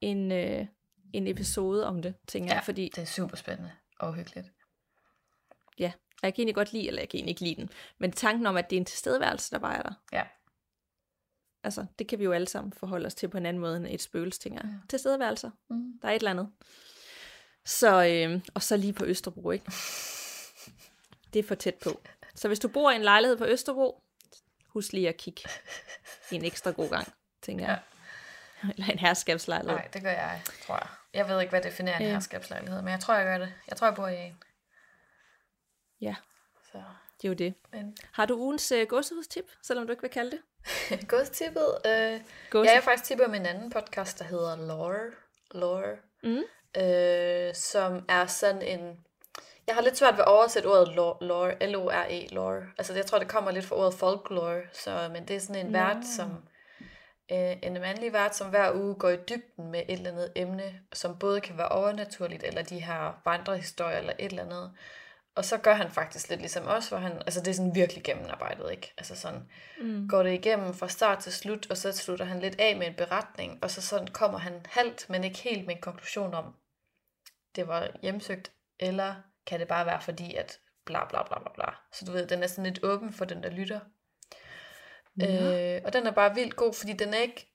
Speaker 1: en, øh, en episode om det, tænker jeg, fordi
Speaker 2: det er super spændende og hyggeligt.
Speaker 1: ja, jeg kan egentlig godt lide, eller jeg kan egentlig ikke lide den, men tanken om, at det er en tilstedeværelse, der bare er der,
Speaker 2: Ja.
Speaker 1: altså, det kan vi jo alle sammen forholde os til på en anden måde end et spøgelse, tænker jeg.
Speaker 2: Ja.
Speaker 1: Tilstedeværelser.
Speaker 2: Mm.
Speaker 1: Der er et eller andet. Så, øh, og så lige på Østerbro, ikke? Det er for tæt på. Så hvis du bor i en lejlighed på Østerbro, husk lige at kigge en ekstra god gang, tænker jeg. Eller en herskabslejlighed.
Speaker 2: Nej, det gør jeg, tror jeg. Jeg ved ikke, hvad definerer en
Speaker 1: Øh.
Speaker 2: herskabslejlighed, men jeg tror, jeg gør det. Jeg tror, jeg bor i en.
Speaker 1: Ja,
Speaker 2: Så,
Speaker 1: det er jo det.
Speaker 2: men...
Speaker 1: Har du ugens øh, gåsehudstip, selvom du ikke vil kalde det?
Speaker 2: Godstippet. Øh,
Speaker 1: Gåse.
Speaker 2: ja, jeg har faktisk tippet om en anden podcast, der hedder Lore. Lore.
Speaker 1: Mm.
Speaker 2: Øh, som er sådan en... Jeg har lidt svært ved at oversætte ordet lore, lore L-O-R-E. Altså, jeg tror, det kommer lidt fra ordet folklore, så, men det er sådan en
Speaker 1: Nå.
Speaker 2: vært, som en mandlig vært, som hver uge går i dybden med et eller andet emne, som både kan være overnaturligt, eller de her vandrehistorier, eller et eller andet. Og så gør han faktisk lidt ligesom os, hvor han, altså det er sådan virkelig gennemarbejdet, ikke? Altså sådan,
Speaker 1: Mm.
Speaker 2: går det igennem fra start til slut, og så slutter han lidt af med en beretning, og så sådan kommer han halvt, men ikke helt med en konklusion om, det var hjemsøgt, eller kan det bare være fordi, at bla bla bla bla bla. Så du ved, den er sådan lidt åben for den, der lytter.
Speaker 1: Ja.
Speaker 2: Øh, og den er bare vildt god, fordi den er ikke,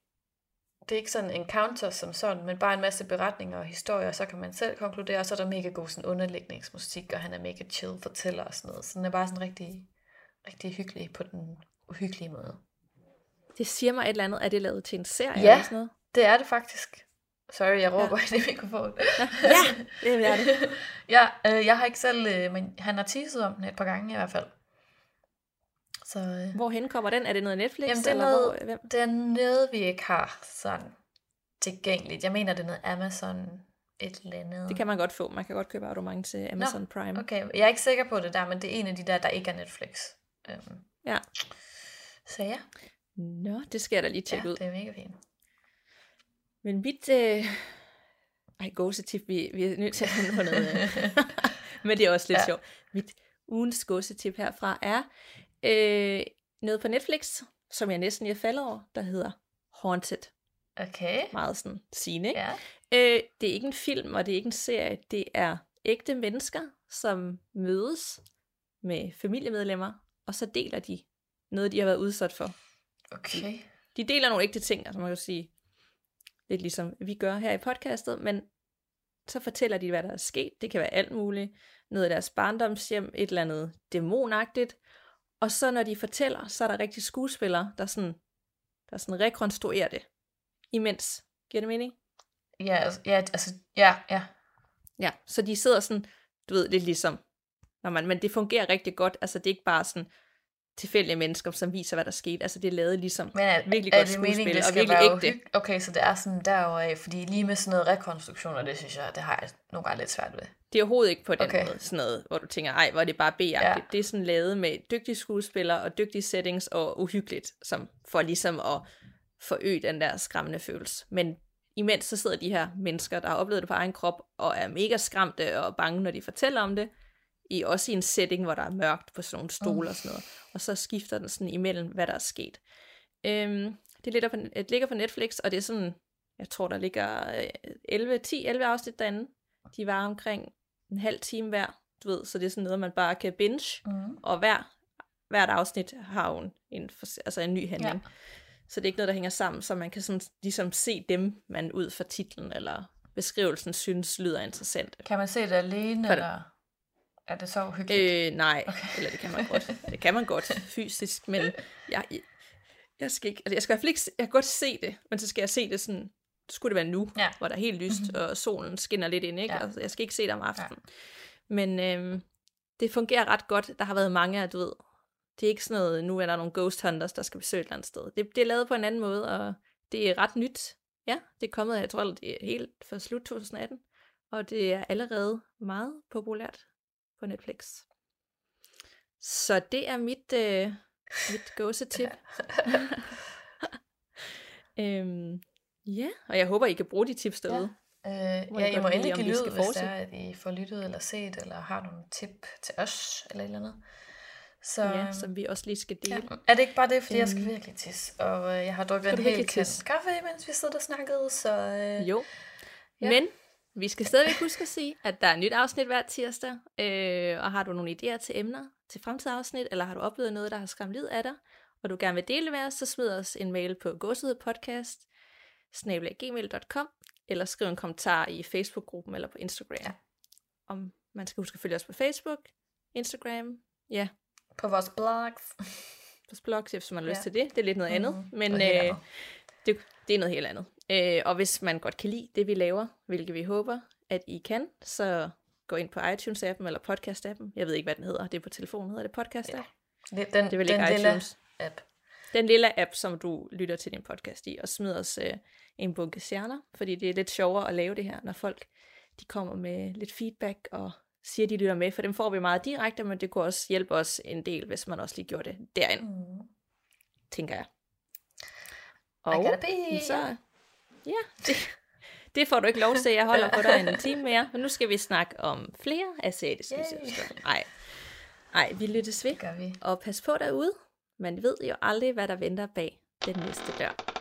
Speaker 2: det er ikke sådan en counter som sådan, men bare en masse beretninger og historier, og så kan man selv konkludere, og så er der mega god sådan underlægningsmusik, og han er mega chill fortæller og sådan noget. Så den er bare sådan rigtig, rigtig hyggelig på den uhyggelige måde.
Speaker 1: Det siger mig et eller andet, er det lavet til en serie
Speaker 2: Ja.
Speaker 1: eller sådan noget?
Speaker 2: Det er det faktisk. Sorry, jeg råber ja. i det mikrofon.
Speaker 1: Ja, det er det.
Speaker 2: ja, øh, jeg har ikke selv, øh, men han har teaset om den et par gange i hvert fald. Så øh,
Speaker 1: Hvorhen kommer den? Er det noget Netflix?
Speaker 2: Jamen, det er
Speaker 1: eller
Speaker 2: noget-
Speaker 1: hvor, hvem?
Speaker 2: det er noget, vi ikke har sådan tilgængeligt. Jeg mener, det er noget Amazon et eller andet.
Speaker 1: Det kan man godt få. Man kan godt købe abonnement til Amazon Prime.
Speaker 2: Okay, jeg er ikke sikker på det der, men det er en af de der, der ikke er Netflix. Øhm,
Speaker 1: Ja.
Speaker 2: så ja,
Speaker 1: Nå, det skal jeg da lige
Speaker 2: ja
Speaker 1: tjekke ud.
Speaker 2: det er mega fint.
Speaker 1: Men mit... Øh... Ej, gåsetip, vi, vi er nødt til at finde på noget. øh. Men det er også lidt
Speaker 2: Ja.
Speaker 1: ja. sjovt. Mit ugens gåsetip herfra er øh, noget på Netflix, som jeg næsten lige er faldet over, der hedder Haunted.
Speaker 2: Okay,
Speaker 1: Meget sådan sigende, ikke?
Speaker 2: ja.
Speaker 1: Øh, det er ikke en film, og det er ikke en serie. Det er ægte mennesker, som mødes med familiemedlemmer, og så deler de noget, de har været udsat for.
Speaker 2: Okay.
Speaker 1: De deler nogle ægte ting, altså man kan sige, lidt ligesom vi gør her i podcastet, men så fortæller de, hvad der er sket. Det kan være alt muligt. Noget af deres barndomshjem, et eller andet dæmonagtigt. Og så når de fortæller, så er der rigtig skuespillere, der sådan, der sådan rekonstruerer det. Imens. Giver det mening?
Speaker 2: Ja, altså, ja, altså, ja, ja.
Speaker 1: Ja, så de sidder sådan, du ved, lidt ligesom, når man, men det fungerer rigtig godt. Altså det er ikke bare sådan tilfældige mennesker, som viser, hvad der skete. Altså det er lavet ligesom
Speaker 2: Men er,
Speaker 1: virkelig
Speaker 2: er
Speaker 1: godt
Speaker 2: det meningen,
Speaker 1: skuespil,
Speaker 2: det
Speaker 1: og virkelig ægte.
Speaker 2: Okay, så det er sådan derovre fordi lige med sådan noget rekonstruktioner, det synes jeg, det har jeg nogle gange lidt svært ved.
Speaker 1: Det er overhovedet ikke på den
Speaker 2: okay.
Speaker 1: måde, sådan noget, hvor du tænker, ej, hvor er det bare b ja. Det er sådan lavet med dygtige skuespillere og dygtige settings og uhyggeligt, som for ligesom at forøge den der skræmmende følelse. Men imens så sidder de her mennesker, der har oplevet det på egen krop, og er mega skræmte og bange, når de fortæller om det, i også i en setting, hvor der er mørkt på sådan nogle stole og sådan noget. Og så skifter den sådan imellem, hvad der er sket. Øhm, det, ligger på, det ligger på Netflix, og det er sådan, jeg tror, der ligger øh, 11, 10-11 afsnit derinde. De var omkring en halv time hver, du ved, så det er sådan noget, man bare kan binge,
Speaker 2: Mm.
Speaker 1: og hver, hvert afsnit har en, en, altså en ny handling. Ja. Så det er ikke noget, der hænger sammen, så man kan sådan, ligesom se dem, man ud fra titlen eller beskrivelsen synes lyder interessant.
Speaker 2: Kan man se det alene,
Speaker 1: det-
Speaker 2: eller er det så uhyggeligt?
Speaker 1: Øh, nej, okay. eller det kan man godt. Det kan man godt fysisk, men jeg, jeg skal ikke, altså jeg skal i hvert fald ikke, jeg kan godt se det, men så skal jeg se det sådan, så skulle det være nu,
Speaker 2: Ja.
Speaker 1: hvor der er helt lyst,
Speaker 2: Mhm.
Speaker 1: og solen skinner lidt ind, ikke?
Speaker 2: Ja.
Speaker 1: Ja. Altså, jeg skal ikke se det om aftenen. Men øhm, det fungerer ret godt. Der har været mange af, du ved, det er ikke sådan noget, nu er der nogle ghost hunters, der skal besøge et eller andet sted. Det, det er lavet på en anden måde, og det er ret nyt. Ja, det er kommet, jeg tror, det er helt fra slut 2018, og det er allerede meget populært på Netflix. Så det er mit, øh, mit gåsetip. øhm, ja, og jeg håber, I kan bruge de tips derude.
Speaker 2: Øh,
Speaker 1: Må
Speaker 2: ja,
Speaker 1: jeg
Speaker 2: I
Speaker 1: godt
Speaker 2: må endelig give lyd, hvis det er, at I får lyttet eller set, eller har nogle tip til os, eller et eller andet. Så,
Speaker 1: Ja, som vi også lige skal dele.
Speaker 2: ja. Er det ikke bare det, fordi jeg skal
Speaker 1: Øhm.
Speaker 2: virkelig tisse, og øh, jeg har drukket en hel kaffe, mens vi sidder og snakkede, så øh,
Speaker 1: Jo.
Speaker 2: Ja.
Speaker 1: Ja. Men vi skal stadigvæk huske at sige, at der er et nyt afsnit hver tirsdag. Øh, og har du nogle idéer til emner til fremtidige afsnit, eller har du oplevet noget, der har skræmt lid af dig, og du gerne vil dele med os, så smid os en mail på gåsehedepodcast gmail.com eller skriv en kommentar i Facebook-gruppen eller på Instagram.
Speaker 2: Ja.
Speaker 1: Om man skal huske at følge os på Facebook, Instagram, ja,
Speaker 2: på vores blogs.
Speaker 1: på blogs, hvis man har lyst
Speaker 2: Ja.
Speaker 1: til det. Det er lidt noget andet,
Speaker 2: Mhm.
Speaker 1: men øh, det, det er noget helt andet. Øh, og hvis man godt kan lide det, vi laver, hvilket vi håber, at I kan, så gå ind på iTunes-appen eller podcast-appen. Jeg ved ikke, hvad den hedder. Det er på telefonen. Hedder det podcast-app?
Speaker 2: Det, den,
Speaker 1: Det er vel
Speaker 2: den
Speaker 1: ikke
Speaker 2: lille
Speaker 1: iTunes.
Speaker 2: app.
Speaker 1: Den lille app, som du lytter til din podcast i, og smider os øh, en bunke stjerner, fordi det er lidt sjovere at lave det her, når folk de kommer med lidt feedback og siger, de lytter med, for dem får vi meget direkte, men det kunne også hjælpe os en del, hvis man også lige gjorde det derind,
Speaker 2: Mm.
Speaker 1: tænker jeg.
Speaker 2: Pee.
Speaker 1: så, ja, det, det får du ikke lov til. Jeg holder på dig en time mere, men nu skal vi snakke om flere asiatiske
Speaker 2: Yay.
Speaker 1: søstre. Nej, Nej, vi lyttes ved,
Speaker 2: Det gør vi.
Speaker 1: og pas på derude. Man ved jo aldrig, hvad der venter bag den næste dør.